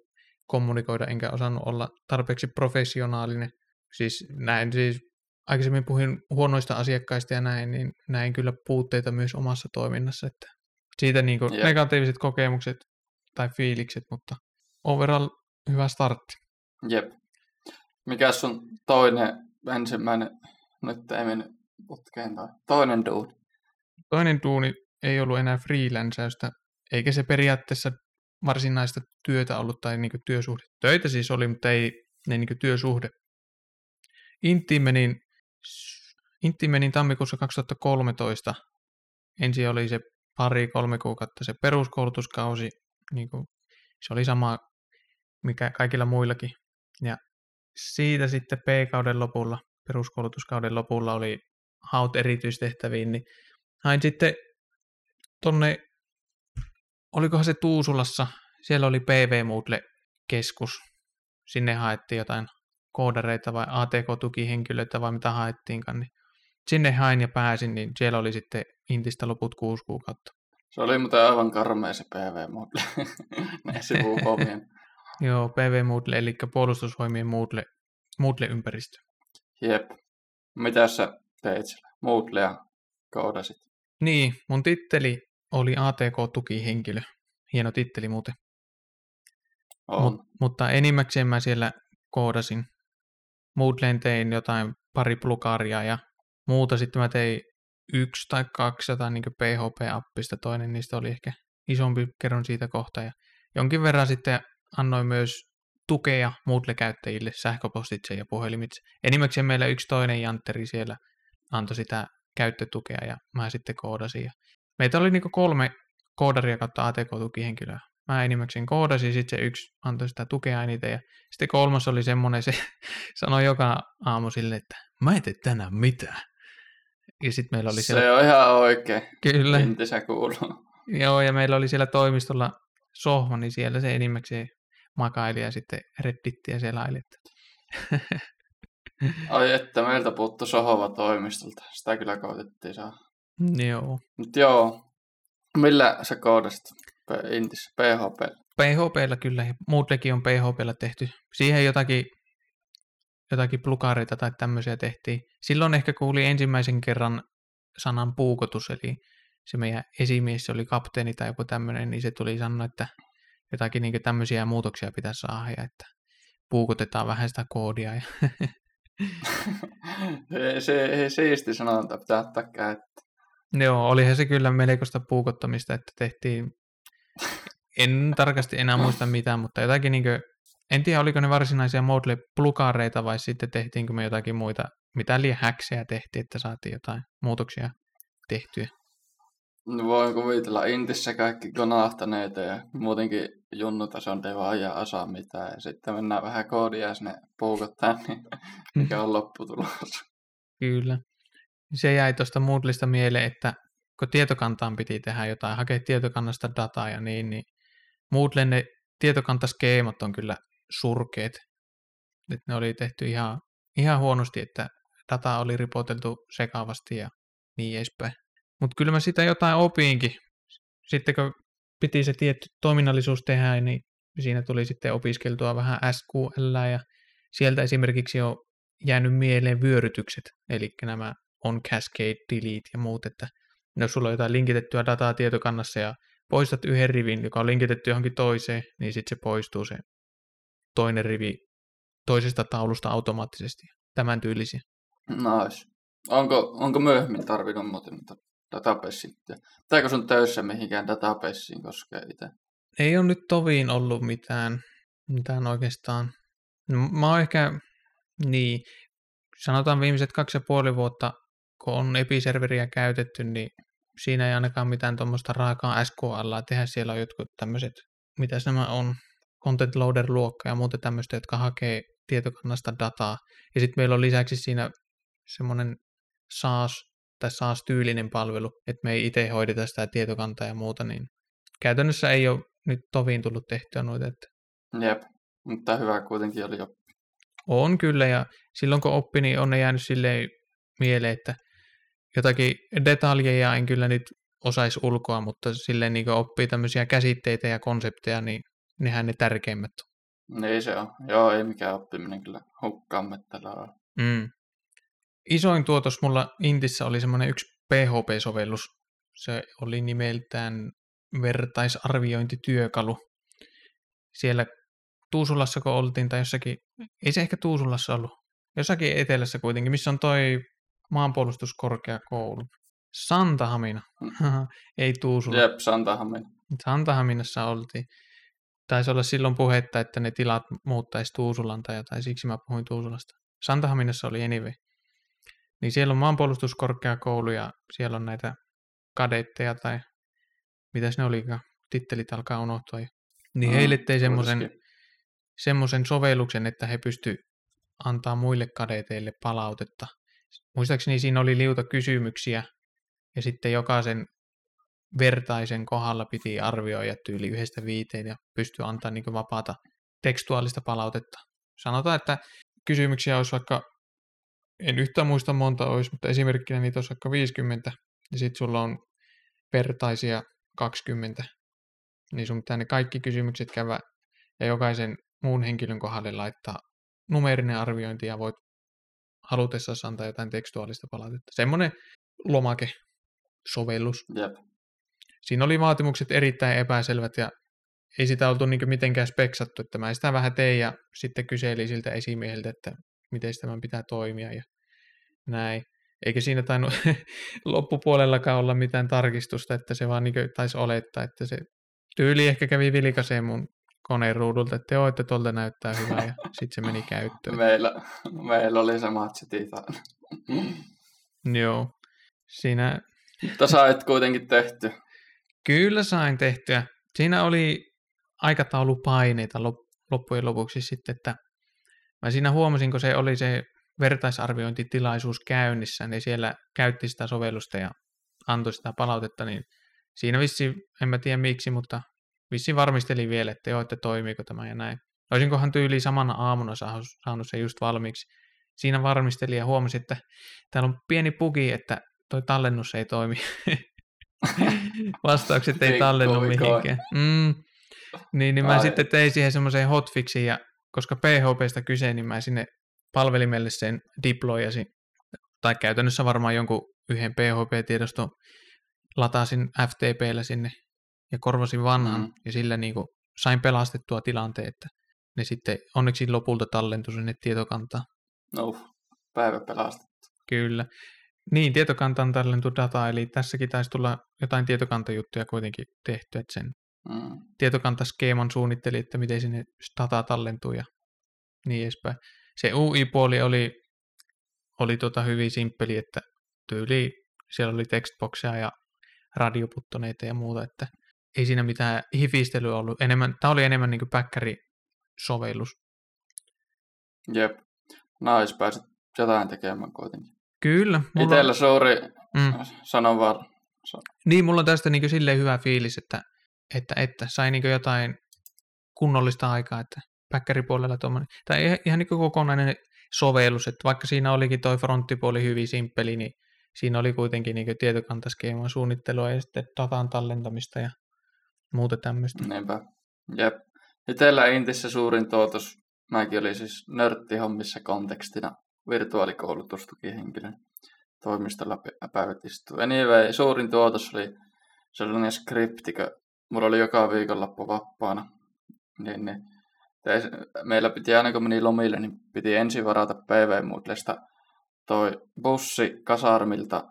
kommunikoida enkä osannut olla tarpeeksi professionaalinen. Siis näin, siis aikaisemmin puhuin huonoista asiakkaista ja näin, niin näin kyllä puutteita myös omassa toiminnassa, että siitä niin kuin negatiiviset kokemukset tai fiilikset, mutta overall hyvä startti. Jep. Mikä sun toinen, ensimmäinen, nyt ei mennyt putkeen tai toinen duuni? Toinen duuni ei ollut enää freelanceausta, eikä se periaatteessa varsinaista työtä ollut tai niin työsuhde. Töitä siis oli, mutta ei ne niin työsuhde. Intiin menin, Intiin menin tammikuussa 2013. Ensin oli se pari-kolme kuukautta se peruskoulutuskausi. Niin kuin, se oli sama, mikä kaikilla muillakin. Ja siitä sitten P-kauden lopulla, peruskoulutuskauden lopulla oli haut erityistehtäviin, niin hain sitten tonne olikohan se Tuusulassa, siellä oli PV Moodle-keskus. Sinne haettiin jotain koodareita vai ATK-tukihenkilöitä vai mitä haettiinkaan. Niin sinne hain ja pääsin, niin siellä oli sitten Intistä loput kuusi kuukautta. Se oli muuten aivan karmea se PV Moodle, ne. Joo, PV Moodle, eli puolustusvoimien Moodle, Moodle-ympäristö. Jep. Mitä sä teit siellä? Moodlea koodasit? Niin, mun titteli oli ATK-tukihenkilö. Hieno titteli muuten. Mut, mutta enimmäkseen mä siellä koodasin. Moodleen tein jotain pari plukaria ja muuta. Sitten mä tein yksi tai kaksi jotain niin PHP-appista. Toinen niistä oli ehkä isompi, kerron siitä kohta. Ja jonkin verran sitten annoin myös tukea Moodle-käyttäjille sähköpostitse ja puhelimitse. Enimmäkseen meillä yksi toinen jantteri siellä antoi sitä käyttötukea ja mä sitten koodasin. Ja Meitä oli niinku kolme koodaria kautta ATK-tukihenkilöä. Mä enimmäkseen koodasin, sitten se yksi antoi sitä tukea eniten ja sitten kolmas oli semmoinen, se sanoi joka aamu sille, että mä en tee tänään mitään. Ja sitten meillä oli siellä... Se on ihan oikein. Kyllä. Kuuluu. Joo, ja meillä oli siellä toimistolla sohva, niin siellä se enimmäkseen makaili ja sitten reddittiä siellä aili. Ai että, meiltä puuttu sohova toimistolta. Sitä kyllä koitettiin saa. Joo. Mutta joo, millä sä koodasit Intissä? PHP? PHPllä kyllä, Moodlekin on PHPllä tehty. Siihen jotakin, jotakin plukareita tai tämmöisiä tehtiin. Silloin ehkä kuuli ensimmäisen kerran sanan puukotus, eli se meidän esimies, se oli kapteeni tai joku tämmöinen, niin se tuli sanoa, että jotakin niin tämmöisiä muutoksia pitäisi saada, ja että puukotetaan vähän sitä koodia. Ja se, se, siisti sanonta, pitää ottaa käyttöön. Joo, olihan se kyllä melkoista puukottamista, että tehtiin, en tarkasti enää muista mitään, mutta jotakin niin kuin, en tiedä oliko ne varsinaisia Modle-plukareita vai sitten tehtiinkö me jotakin muita, mitä liian häksejä tehtiin, että saatiin jotain muutoksia tehtyä. No voin kuvitella Intissä kaikki konahtaneita ja muutenkin junnutason devaa ja osaa mitään. Ja sitten mennään vähän koodia sinne puukottaa, niin mikä on lopputulos. Kyllä. Se jäi tuosta Moodlista mieleen, että kun tietokantaan piti tehdä jotain, hakea tietokannasta dataa ja niin, niin Moodlen ne tietokantaskeemat on kyllä surkeet. Et ne oli tehty ihan, ihan huonosti, että data oli ripoteltu sekavasti ja niin edespäin. Mutta kyllä mä sitä jotain opinkin. Sitten kun piti se tietty toiminnallisuus tehdä, niin siinä tuli sitten opiskeltua vähän SQL ja sieltä esimerkiksi on jäänyt mieleen vyörytykset, eli nämä on cascade, delete ja muut, että jos sulla on jotain linkitettyä dataa tietokannassa ja poistat yhden rivin, joka on linkitetty johonkin toiseen, niin sitten se poistuu se toinen rivi toisesta taulusta automaattisesti. Tämän tyylisiä. Nice. Onko, onko myöhemmin tarvinnut muuten database Pitääkö sun töissä mihinkään databaseen koskee itse? Ei ole nyt toviin ollut mitään, mitään oikeastaan. No, mä oon ehkä, niin, sanotaan viimeiset kaksi ja puoli vuotta, kun on episerveriä käytetty, niin siinä ei ainakaan mitään tuommoista raakaa SQL tehdä. Siellä on jotkut tämmöiset, mitä nämä on, content loader-luokka ja muuta tämmöistä, jotka hakee tietokannasta dataa. Ja sitten meillä on lisäksi siinä semmoinen SaaS tai SaaS-tyylinen palvelu, että me ei itse hoideta sitä tietokantaa ja muuta, niin käytännössä ei ole nyt toviin tullut tehtyä noita. Että... Jep, mutta hyvä kuitenkin oli oppi. On kyllä, ja silloin kun oppi, niin on ne jäänyt silleen mieleen, että jotakin detaljeja en kyllä nyt osaisi ulkoa, mutta silleen niin oppii tämmöisiä käsitteitä ja konsepteja, niin nehän ne tärkeimmät on. Niin se on. Joo, ei mikään oppiminen kyllä hukkaamme tällä mm isoin tuotos mulla Intissä oli semmoinen yksi PHP-sovellus. Se oli nimeltään vertaisarviointityökalu. Siellä Tuusulassa kun oltiin, tai jossakin, ei se ehkä Tuusulassa ollut, jossakin etelässä kuitenkin, missä on toi maanpuolustuskorkeakoulu. Santahamina, ei Tuusula. Jep, Santahamina. Santahaminassa oltiin. Taisi olla silloin puhetta, että ne tilat muuttaisi Tuusulan tai jotain, siksi mä puhuin Tuusulasta. Santahaminassa oli anyway. Niin siellä on maanpuolustuskorkeakoulu ja siellä on näitä kadetteja tai mitäs ne olikaan, tittelit alkaa unohtua. Niin mm, heille tein semmoisen, semmoisen sovelluksen, että he pysty antaa muille kadeteille palautetta. Muistaakseni siinä oli liuta kysymyksiä ja sitten jokaisen vertaisen kohdalla piti arvioida tyyli yhdestä viiteen ja pystyä antaa niin vapaata tekstuaalista palautetta. Sanotaan, että kysymyksiä olisi vaikka en yhtään muista monta olisi, mutta esimerkkinä niitä olisi vaikka 50, ja sitten sulla on vertaisia 20, niin sun pitää ne kaikki kysymykset käydä ja jokaisen muun henkilön kohdalle laittaa numerinen arviointi ja voit halutessa antaa jotain tekstuaalista palautetta. Semmoinen lomake sovellus. Jep. Siinä oli vaatimukset erittäin epäselvät ja ei sitä oltu niin mitenkään speksattu, että mä sitä vähän tein ja sitten kyselin siltä esimieheltä, että miten tämän pitää toimia ja näin. Eikä siinä tainnut loppupuolellakaan olla mitään tarkistusta, että se vaan niin taisi olettaa, että se tyyli ehkä kävi vilkaseen mun koneen ruudulta, että joo, että tuolta näyttää hyvää ja sitten se meni käyttöön. Meillä, meillä oli samat setit Joo. Siinä... Mutta sait kuitenkin tehty. Kyllä sain tehtyä. Siinä oli aikataulupaineita loppujen lopuksi sitten, että Mä siinä huomasin, kun se oli se vertaisarviointitilaisuus käynnissä, niin siellä käytti sitä sovellusta ja antoi sitä palautetta, niin siinä vissi, en mä tiedä miksi, mutta vissi varmisteli vielä, että joo, että toimiiko tämä ja näin. Olisinkohan tyyli samana aamuna saanut se just valmiiksi. siinä varmistelin ja huomasin, että täällä on pieni bugi, että toi tallennus ei toimi. Vastaukset ei Pikku tallennu mihinkään. Mm. Niin, niin mä Ai. sitten tein siihen semmoisen hotfixin, ja koska PHPstä kyse, niin mä sinne palvelimelle sen deployasin, tai käytännössä varmaan jonkun yhden PHP-tiedoston latasin FTPllä sinne ja korvasin vanhan, Mm. ja sillä niin kuin sain pelastettua tilanteen, että ne sitten onneksi lopulta tallentui sinne tietokantaan. No, päivä pelastettu. Kyllä. Niin, tietokantaan tallentui data, eli tässäkin taisi tulla jotain tietokantajuttuja kuitenkin tehty, että sen Mm. tietokantaskeeman suunnitteli, että miten sinne data tallentuu ja niin edespäin. Se UI-puoli oli, oli tota hyvin simppeli, että tyyli siellä oli textboxia ja radioputtoneita ja muuta, että ei siinä mitään hifistelyä ollut. Enemmän, tämä oli enemmän niin päkkäri-sovellus. Jep. Nais pääsit jotain tekemään kuitenkin. Kyllä. Mulla, Itellä suuri, mm, sanon vaan, niin, mulla on tästä niin silleen hyvä fiilis, että, että, että sai niin jotain kunnollista aikaa, että päkkäripuolella tuommoinen, tai ihan- niin kokonainen sovellus, että vaikka siinä olikin toi fronttipuoli hyvin simppeli, niin siinä oli kuitenkin niin tietokantaskeeman suunnittelua ja sitten datan tallentamista ja muuta tämmöistä. niinpä. Jep. Itellä Intissä suurin tuotos, mäkin olin siis nörttihommissa kontekstina virtuaalikoulutustukihenkilön toimistolla pä- päivät istuu. Anyway, suurin tuotos oli sellainen skriptikö. Mulla oli joka viikonloppu vapaana. Niin, niin. Meillä piti aina kun meni lomille, niin piti ensin varata PV Moodlesta toi bussi kasarmilta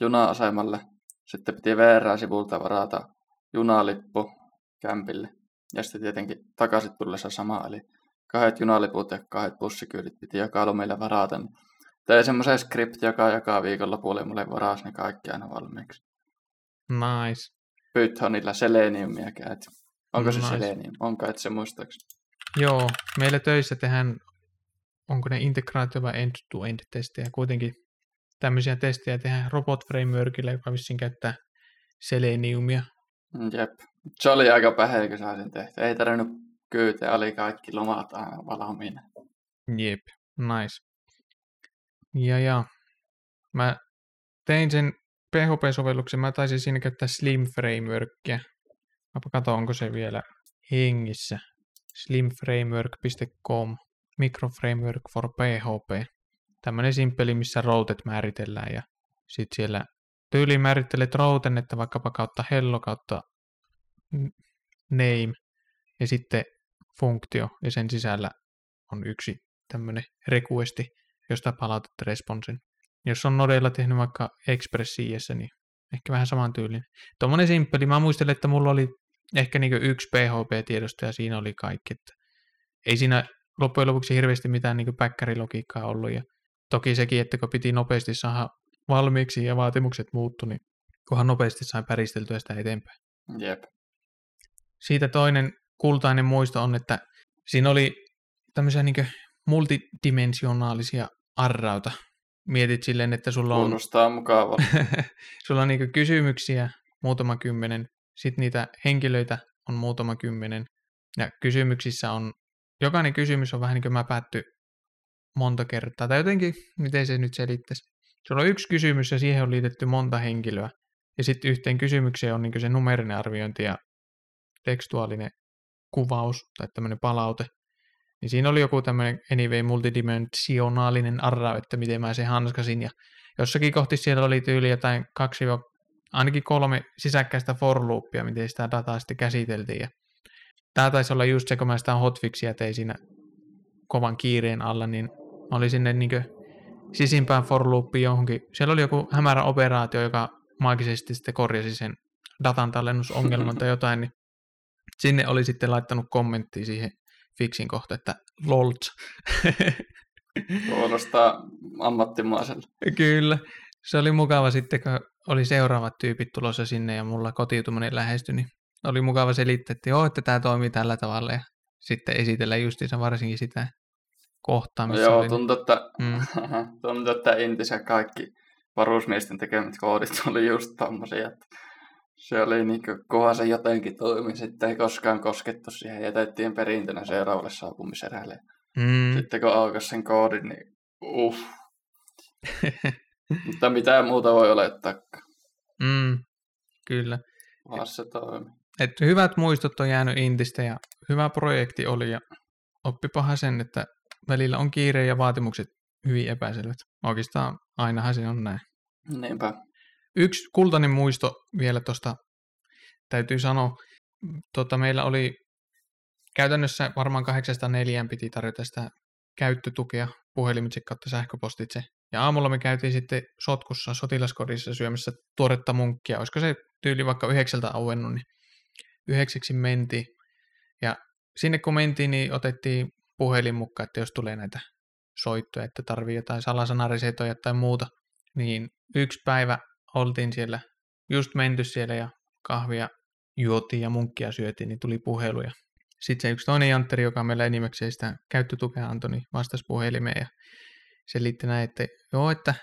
juna-asemalle. Sitten piti VR-sivulta varata junalippu kämpille. Ja sitten tietenkin takaisin tullessa sama, eli kahdet junaliput ja kahdet bussikyydit piti joka lomille varata. Niin tein semmoisen skripti, joka joka viikonlopulle mulle varasi ne kaikki aina valmiiksi. Nice. Pythonilla seleniumia käyt. Onko se Nice. selenium? Onko et se muistaakseni? Joo, meillä töissä tehdään, onko ne integraatio vai end-to-end testejä, kuitenkin tämmöisiä testejä tehdään Robot Frameworkilla, joka vissiin käyttää Seleniumia. Mm, Jep. Se oli aika päheä, kun saisin tehty. Ei tarvinnut kyytä, oli kaikki lomat aina valmiina. Jep, nice. Ja ja, mä tein sen PHP-sovelluksen, mä taisin siinä käyttää Slim Frameworkia. Mä katson, onko se vielä hengissä. slimframework.com, microframework for PHP. Tämmönen simppeli, missä routet määritellään ja sit siellä tyyliin määrittelet routen, että vaikkapa kautta hello kautta name ja sitten funktio ja sen sisällä on yksi tämmöinen requesti, josta palautat responsen. Jos on Nodella tehnyt vaikka Express niin ehkä vähän saman tyylinen. Tuommoinen simppeli. Mä muistelen, että mulla oli ehkä niin yksi PHP-tiedosto ja siinä oli kaikki. Että ei siinä loppujen lopuksi hirveästi mitään niin päkkärilogiikkaa ollut. Ja toki sekin, että kun piti nopeasti saada valmiiksi ja vaatimukset muuttu, niin kunhan nopeasti sai päristeltyä sitä eteenpäin. Jep. Siitä toinen kultainen muisto on, että siinä oli tämmöisiä niin multidimensionaalisia arrauta. Mietit silleen, että sulla on, Kuulostaa mukavalta. sulla on niin kysymyksiä muutama kymmenen, sitten niitä henkilöitä on muutama kymmenen, ja kysymyksissä on, jokainen kysymys on vähän niin kuin mä päätty monta kertaa, tai jotenkin, miten se nyt selittäisi. Sulla on yksi kysymys ja siihen on liitetty monta henkilöä, ja sitten yhteen kysymykseen on niin se numerinen arviointi ja tekstuaalinen kuvaus tai tämmöinen palaute. Niin siinä oli joku tämmöinen anyway multidimensionaalinen arra, että miten mä sen hanskasin. Ja jossakin kohti siellä oli tyyli jotain kaksi, ainakin kolme sisäkkäistä for loopia, miten sitä dataa sitten käsiteltiin. Ja tämä taisi olla just se, kun mä sitä hotfixia tein siinä kovan kiireen alla, niin mä olin sinne niin sisimpään for loopiin johonkin. Siellä oli joku hämärä operaatio, joka maagisesti sitten korjasi sen datan tallennusongelman tai jotain, niin sinne oli sitten laittanut kommenttia siihen fixin kohta, että lolt. Kuulostaa ammattimaiselle. Kyllä. Se oli mukava sitten, kun oli seuraavat tyypit tulossa sinne ja mulla kotiutuminen lähestyi, niin oli mukava selittää, että joo, että tämä toimii tällä tavalla ja sitten esitellä justiinsa varsinkin sitä kohtaa, No missä joo, oli... tuntuu, että, Mm. tuntuu, että Intissä kaikki varusmiesten tekemät koodit oli just tommosia, että se oli niinku, kunhan se jotenkin toimi, sitten ei koskaan koskettu siihen, jätettiin perintönä seuraavalle saapumiserälle. Mm, Sitten kun aukas sen koodin, niin Uff. Mutta mitä muuta voi olettaa, mm, kyllä. vaan se toimii. Et hyvät muistot on jäänyt Intistä ja hyvä projekti oli ja oppipahan sen, että välillä on kiire ja vaatimukset hyvin epäselvät. Oikeastaan ainahan se on näin. Niinpä. Yksi kultainen muisto vielä tuosta täytyy sanoa. Tota, meillä oli käytännössä varmaan 804 piti tarjota sitä käyttötukea puhelimitse kautta sähköpostitse. Ja aamulla me käytiin sitten sotkussa sotilaskodissa syömässä tuoretta munkkia. Olisiko se tyyli vaikka yhdeksältä auennut, niin yhdeksäksi menti. Ja sinne kun mentiin, niin otettiin puhelin mukaan, että jos tulee näitä soittoja, että tarvii jotain salasanariseitoja tai muuta, niin yksi päivä oltiin siellä, just menty siellä ja kahvia juotiin ja munkkia syötiin, niin tuli puheluja. Sitten se yksi toinen jantteri, joka meillä enimmäkseen sitä käyttötukea antoi, niin vastasi puhelimeen ja selitti näin, että joo, että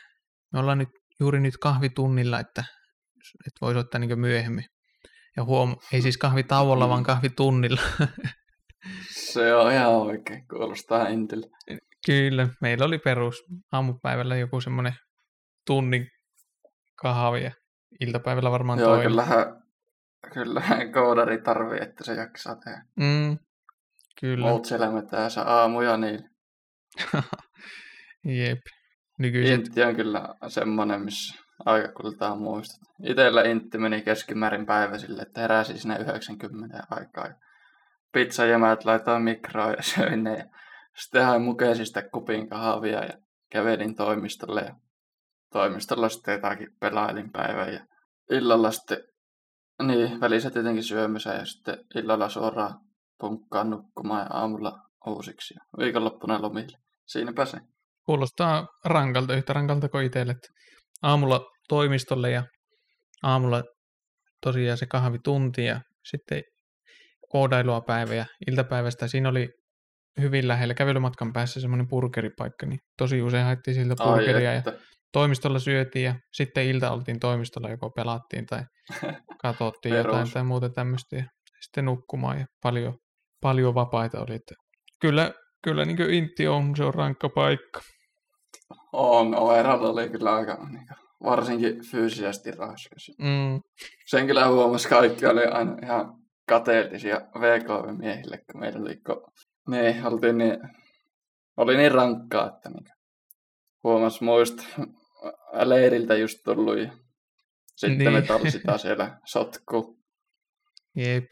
me ollaan nyt juuri nyt kahvitunnilla, että, että voisi ottaa niin myöhemmin. Ja huom, ei siis kahvitauolla, vaan kahvitunnilla. Se on ihan oikein, kuulostaa Intille. Kyllä, meillä oli perus aamupäivällä joku semmoinen tunnin kahvi ja iltapäivällä varmaan Joo, toinen. kyllähän, kyllähän koodari tarvii, että se jaksaa tehdä. Mm, kyllä, Muut selämetään se aamuja, niin jep. Nykyiset, Intti on kyllä semmoinen, missä aika kultaa muistat. Itellä Intti meni keskimäärin päiväsille, että heräsi sinne 90 aikaa. ja Pizzajämät laitoin mikroon ja söin ne. Sitten hain mukeisista kupin kahvia ja kävelin toimistolle. Ja toimistolla sitten jotakin pelailin päivän. Ja illalla sitten, niin välissä tietenkin syömisen ja sitten illalla suoraan punkkaan nukkumaan ja aamulla uusiksi. Ja viikonloppuna lomille. Siinäpä se. kuulostaa rankalta, yhtä rankalta kuin itselle. että Aamulla toimistolle ja aamulla tosiaan se kahvitunti ja sitten koodailua päivä ja iltapäivästä. Siinä oli hyvin lähellä kävelymatkan päässä semmoinen burgeripaikka, niin tosi usein haettiin siltä burgeria ja että. Toimistolla syötiin ja sitten ilta oltiin toimistolla, joko pelattiin tai katsottiin jotain tai muuta tämmöistä ja sitten nukkumaan ja paljon, paljon vapaita oli. Että kyllä, kyllä niin kuin Intti on, se on rankka paikka. On, Oeralla oli kyllä aika niin kuin, varsinkin fyysisesti raskas. Mm, Sen kyllä huomasi, kaikki oli aina ihan kateellisia VKV-miehille, kun meillä oli, kun niin, oltiin niin, oli niin rankkaa, että niin, huomasi muista leiriltä just tullut ja sitten Niin. me talsitaan siellä sotkuu. jep.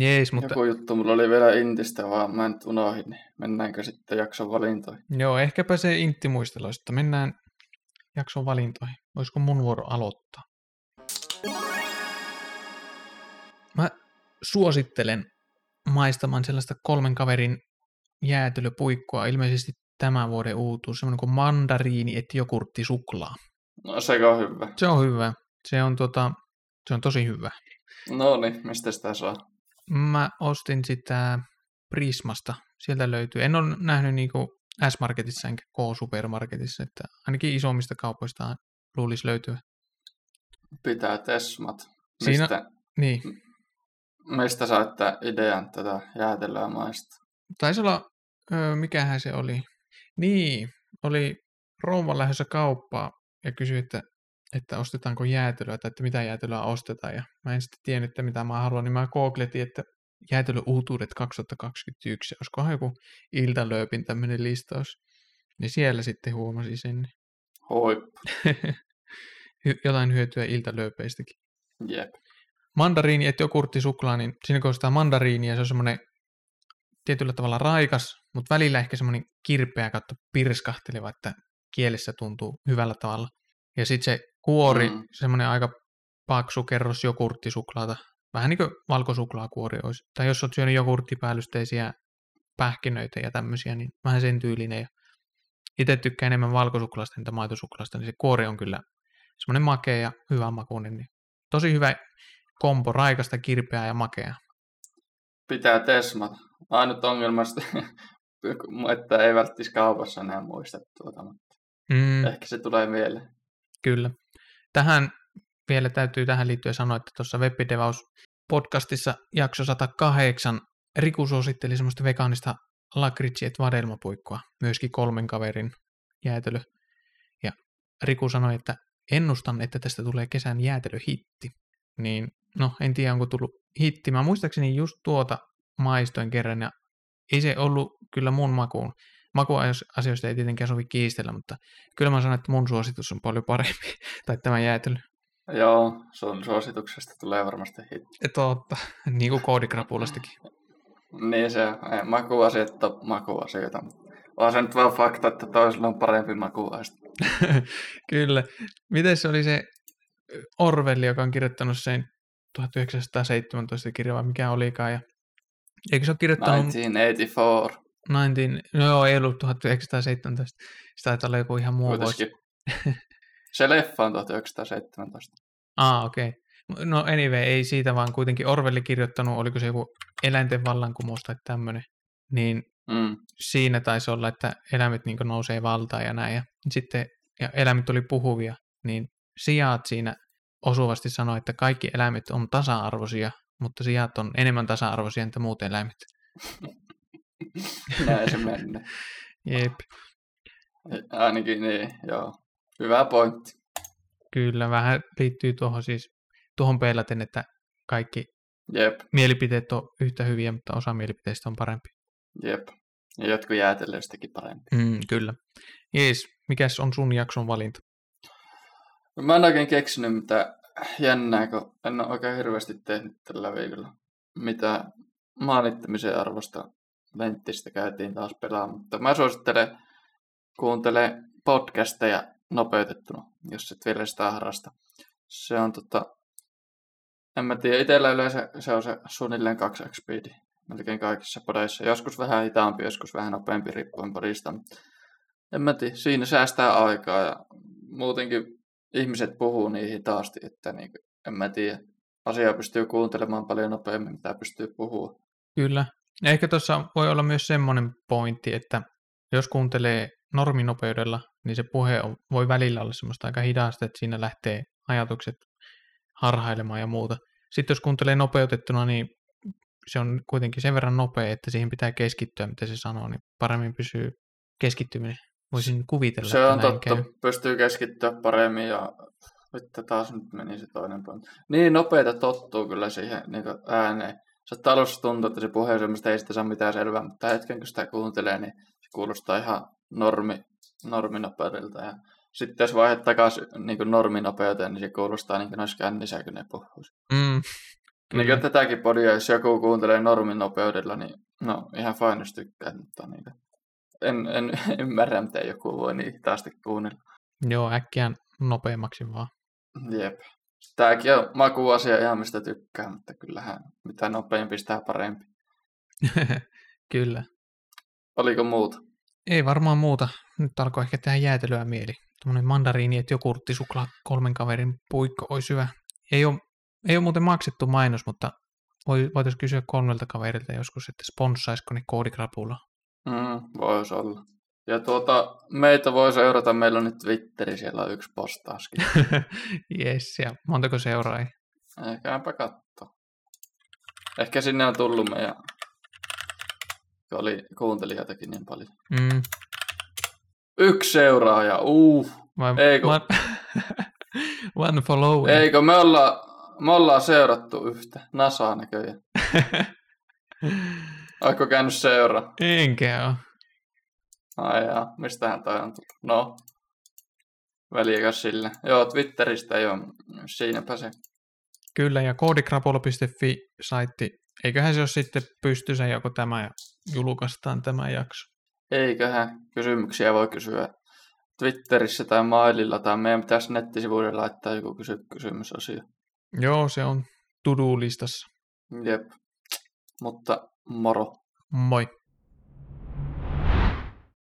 Jees, mutta Joku juttu mulla oli vielä Intistä, vaan mä en nyt unohdin, niin mennäänkö sitten jakson valintoihin? joo, ehkäpä se Intti muistella, että mennään jakson valintoihin. Olisiko mun vuoro aloittaa? Mä suosittelen maistamaan sellaista kolmen kaverin jäätelöpuikkoa, ilmeisesti tämän vuoden uutuus, semmoinen kuin mandariini et jogurtti suklaa. No se on hyvä. Se on hyvä. Se on, tota, se on tosi hyvä. No niin, mistä sitä saa? Mä ostin sitä Prismasta. Sieltä löytyy. En ole nähnyt niinku S-Marketissa enkä K-Supermarketissa, että ainakin isommista kaupoista luulisi löytyä. Pitää Tesmat. Siinä- Mistä, Niin, mistä saitte idean tätä jäätelöä maista? taisi olla, mikähän se oli. Niin, oli rouva lähdössä kauppaa ja kysyi, että, että ostetaanko jäätelöä tai että mitä jäätelöä ostetaan. Ja mä en sitten tiennyt, että mitä mä haluan, niin mä googletin, että jäätelöuutuudet 2021, olisikohan joku Iltalööpin tämmöinen listaus. Niin siellä sitten huomasin sen. Hy- jotain hyötyä iltalööpeistäkin. Jep. Mandariini et jogurtti suklaa, niin siinä kun ostaa mandariinia, se on semmoinen tietyllä tavalla raikas, mutta välillä ehkä semmoinen kirpeä kautta pirskahteleva, että kielessä tuntuu hyvällä tavalla. Ja sitten se kuori, Mm. mm. semmoinen aika paksu kerros jogurttisuklaata, vähän niin kuin valkosuklaakuori olisi. Tai jos olet syönyt jogurttipäällysteisiä pähkinöitä ja tämmöisiä, niin vähän sen tyylinen. Itse tykkään enemmän valkosuklaasta entä maitosuklaasta, niin se kuori on kyllä semmoinen makea ja hyvä makuinen. Niin tosi hyvä kompo, raikasta, kirpeää ja makea. Pitää Tesmat. Ainut ongelma sitten, että ei välttis kaupassa enää muista tuota, mutta Mm, ehkä se tulee mieleen. Kyllä. Tähän vielä täytyy tähän liittyen sanoa, että tuossa Webbidevaus podcastissa jakso 108 Riku suositteli semmoista vegaanista lakritsi et vadelmapuikkoa, myöskin kolmen kaverin jäätelö. Ja Riku sanoi, että ennustan, että tästä tulee kesän jäätelöhitti. Niin, no, en tiedä, onko tullut hitti. Mä muistaakseni just tuota maistoin kerran, ja ei se ollut kyllä mun makuun. Makuasioista ei tietenkään sovi kiistellä, mutta kyllä mä sanon, että mun suositus on paljon parempi, tai tämä jäätelö. Joo, sun suosituksesta tulee varmasti hitti. Totta, niin kuin koodikrapulastakin. Niin se, ei, makuasiat on makuasioita. On se nyt vaan fakta, että toisella on parempi makuaista. Kyllä. Miten se oli se Orwell, joka on kirjoittanut sen 1917 kirja, vai mikä olikaan, ja eikö se ole kirjoittanut... 1984. 19, no joo, ei ollut 1917. Se taitaa olla joku ihan muu vuosi. Se leffa on 1917. Ah, okei. Okay. No anyway, ei siitä, vaan kuitenkin Orwelli kirjoittanut, oliko se joku eläinten vallankumous tai tämmöinen. Niin mm. siinä taisi olla, että eläimet niin nousee valtaan ja näin. Ja sitten ja eläimet oli puhuvia, niin sijaat siinä osuvasti sanoi, että kaikki eläimet on tasa-arvoisia, mutta sijat on enemmän tasa-arvoisia entä muut eläimet. Näin se mennä. Jep. Ainakin niin, joo. Hyvä pointti. Kyllä, vähän liittyy tuohon siis, tuohon peilaten, että kaikki Jep. mielipiteet on yhtä hyviä, mutta osa mielipiteistä on parempi. Jep. Ja jotkut jäätelöistäkin parempi. Mm, kyllä. Jees, mikäs on sun jakson valinta? No, mä en oikein keksinyt mitä jännää, kun en ole oikein hirveästi tehnyt tällä viikolla. Mitä maanittamisen arvosta Venttistä käytiin taas pelaamaan. Mutta mä suosittelen kuuntele podcasteja nopeutettuna, jos et vielä sitä harrasta. Se on tota, en mä tiedä, itsellä yleensä se on se suunnilleen 2 speedi melkein kaikissa podeissa. Joskus vähän hitaampi, joskus vähän nopeampi riippuen podista. En mä tiedä, siinä säästää aikaa ja muutenkin ihmiset puhuu niin hitaasti, että niin, en mä tiedä, asiaa pystyy kuuntelemaan paljon nopeammin, mitä pystyy puhua. Kyllä. Ehkä tuossa voi olla myös semmoinen pointti, että jos kuuntelee norminopeudella, niin se puhe on, voi välillä olla semmoista aika hidasta, että siinä lähtee ajatukset harhailemaan ja muuta. Sitten jos kuuntelee nopeutettuna, niin se on kuitenkin sen verran nopea, että siihen pitää keskittyä, mitä se sanoo, niin paremmin pysyy keskittyminen. Voisin kuvitella, Se on totta, käy. pystyy keskittyä paremmin ja nyt taas nyt meni se toinen pointti. Niin nopeita tottuu kyllä siihen niin ääneen. Se alussa tuntuu, että se puhe on semmoista, ei sitä saa mitään selvää, mutta hetken kun sitä kuuntelee, niin se kuulostaa ihan normi, norminopeudelta. Ja sitten jos vaihdat takaisin niin norminopeuteen, niin se kuulostaa niin kuin olisi kännissä, kun ne puhuisi. Mm, niin kuin tätäkin podia, jos joku kuuntelee norminopeudella, niin no ihan fine, jos tykkää, mutta niin kuin, en, en ymmärrä, miten joku voi niin hitaasti kuunnella. Joo, äkkiä nopeammaksi vaan. Jep. Tämäkin on makuasia ihan mistä tykkää, mutta kyllähän mitä nopeampi, sitä parempi. Kyllä. Oliko muuta? Ei varmaan muuta. Nyt alkoi ehkä tehdä jäätelyä mieli. Tuommoinen mandariini, että suklaa, kolmen kaverin puikko olisi hyvä. Ei ole, ei ole muuten maksettu mainos, mutta voitaisiin kysyä kolmelta kaverilta joskus, että sponssaisiko ne koodikrapulla. Mm, voisi olla. Ja tuota, meitä voi seurata, meillä on nyt Twitteri, siellä on yksi postauskin. yes, ja montako seuraajia? Ehkäpä katso. Ehkä sinne on tullut meidän, oli kuuntelijoitakin niin paljon. Mm. Yksi seuraaja, uh. Vai, Eikö? One, one follow. Eikö, me ollaan, me ollaan seurattu yhtä. Nasaa näköjään. Oletko käynyt seuraa? Enkä ole. Ai jaa, mistähän toi on tullut? No, väliäkäs sille. Joo, Twitteristä ole, siinäpä se. Kyllä, ja koodikrapulo.fi-saitti, eiköhän se ole sitten pystyssä joko tämä ja julkaistaan tämä jakso. Eiköhän, kysymyksiä voi kysyä Twitterissä tai maililla, tai meidän pitäisi nettisivuille laittaa joku kysy- kysymysosio. Joo, se on to-do-listassa. Jep, mutta moro. Moi.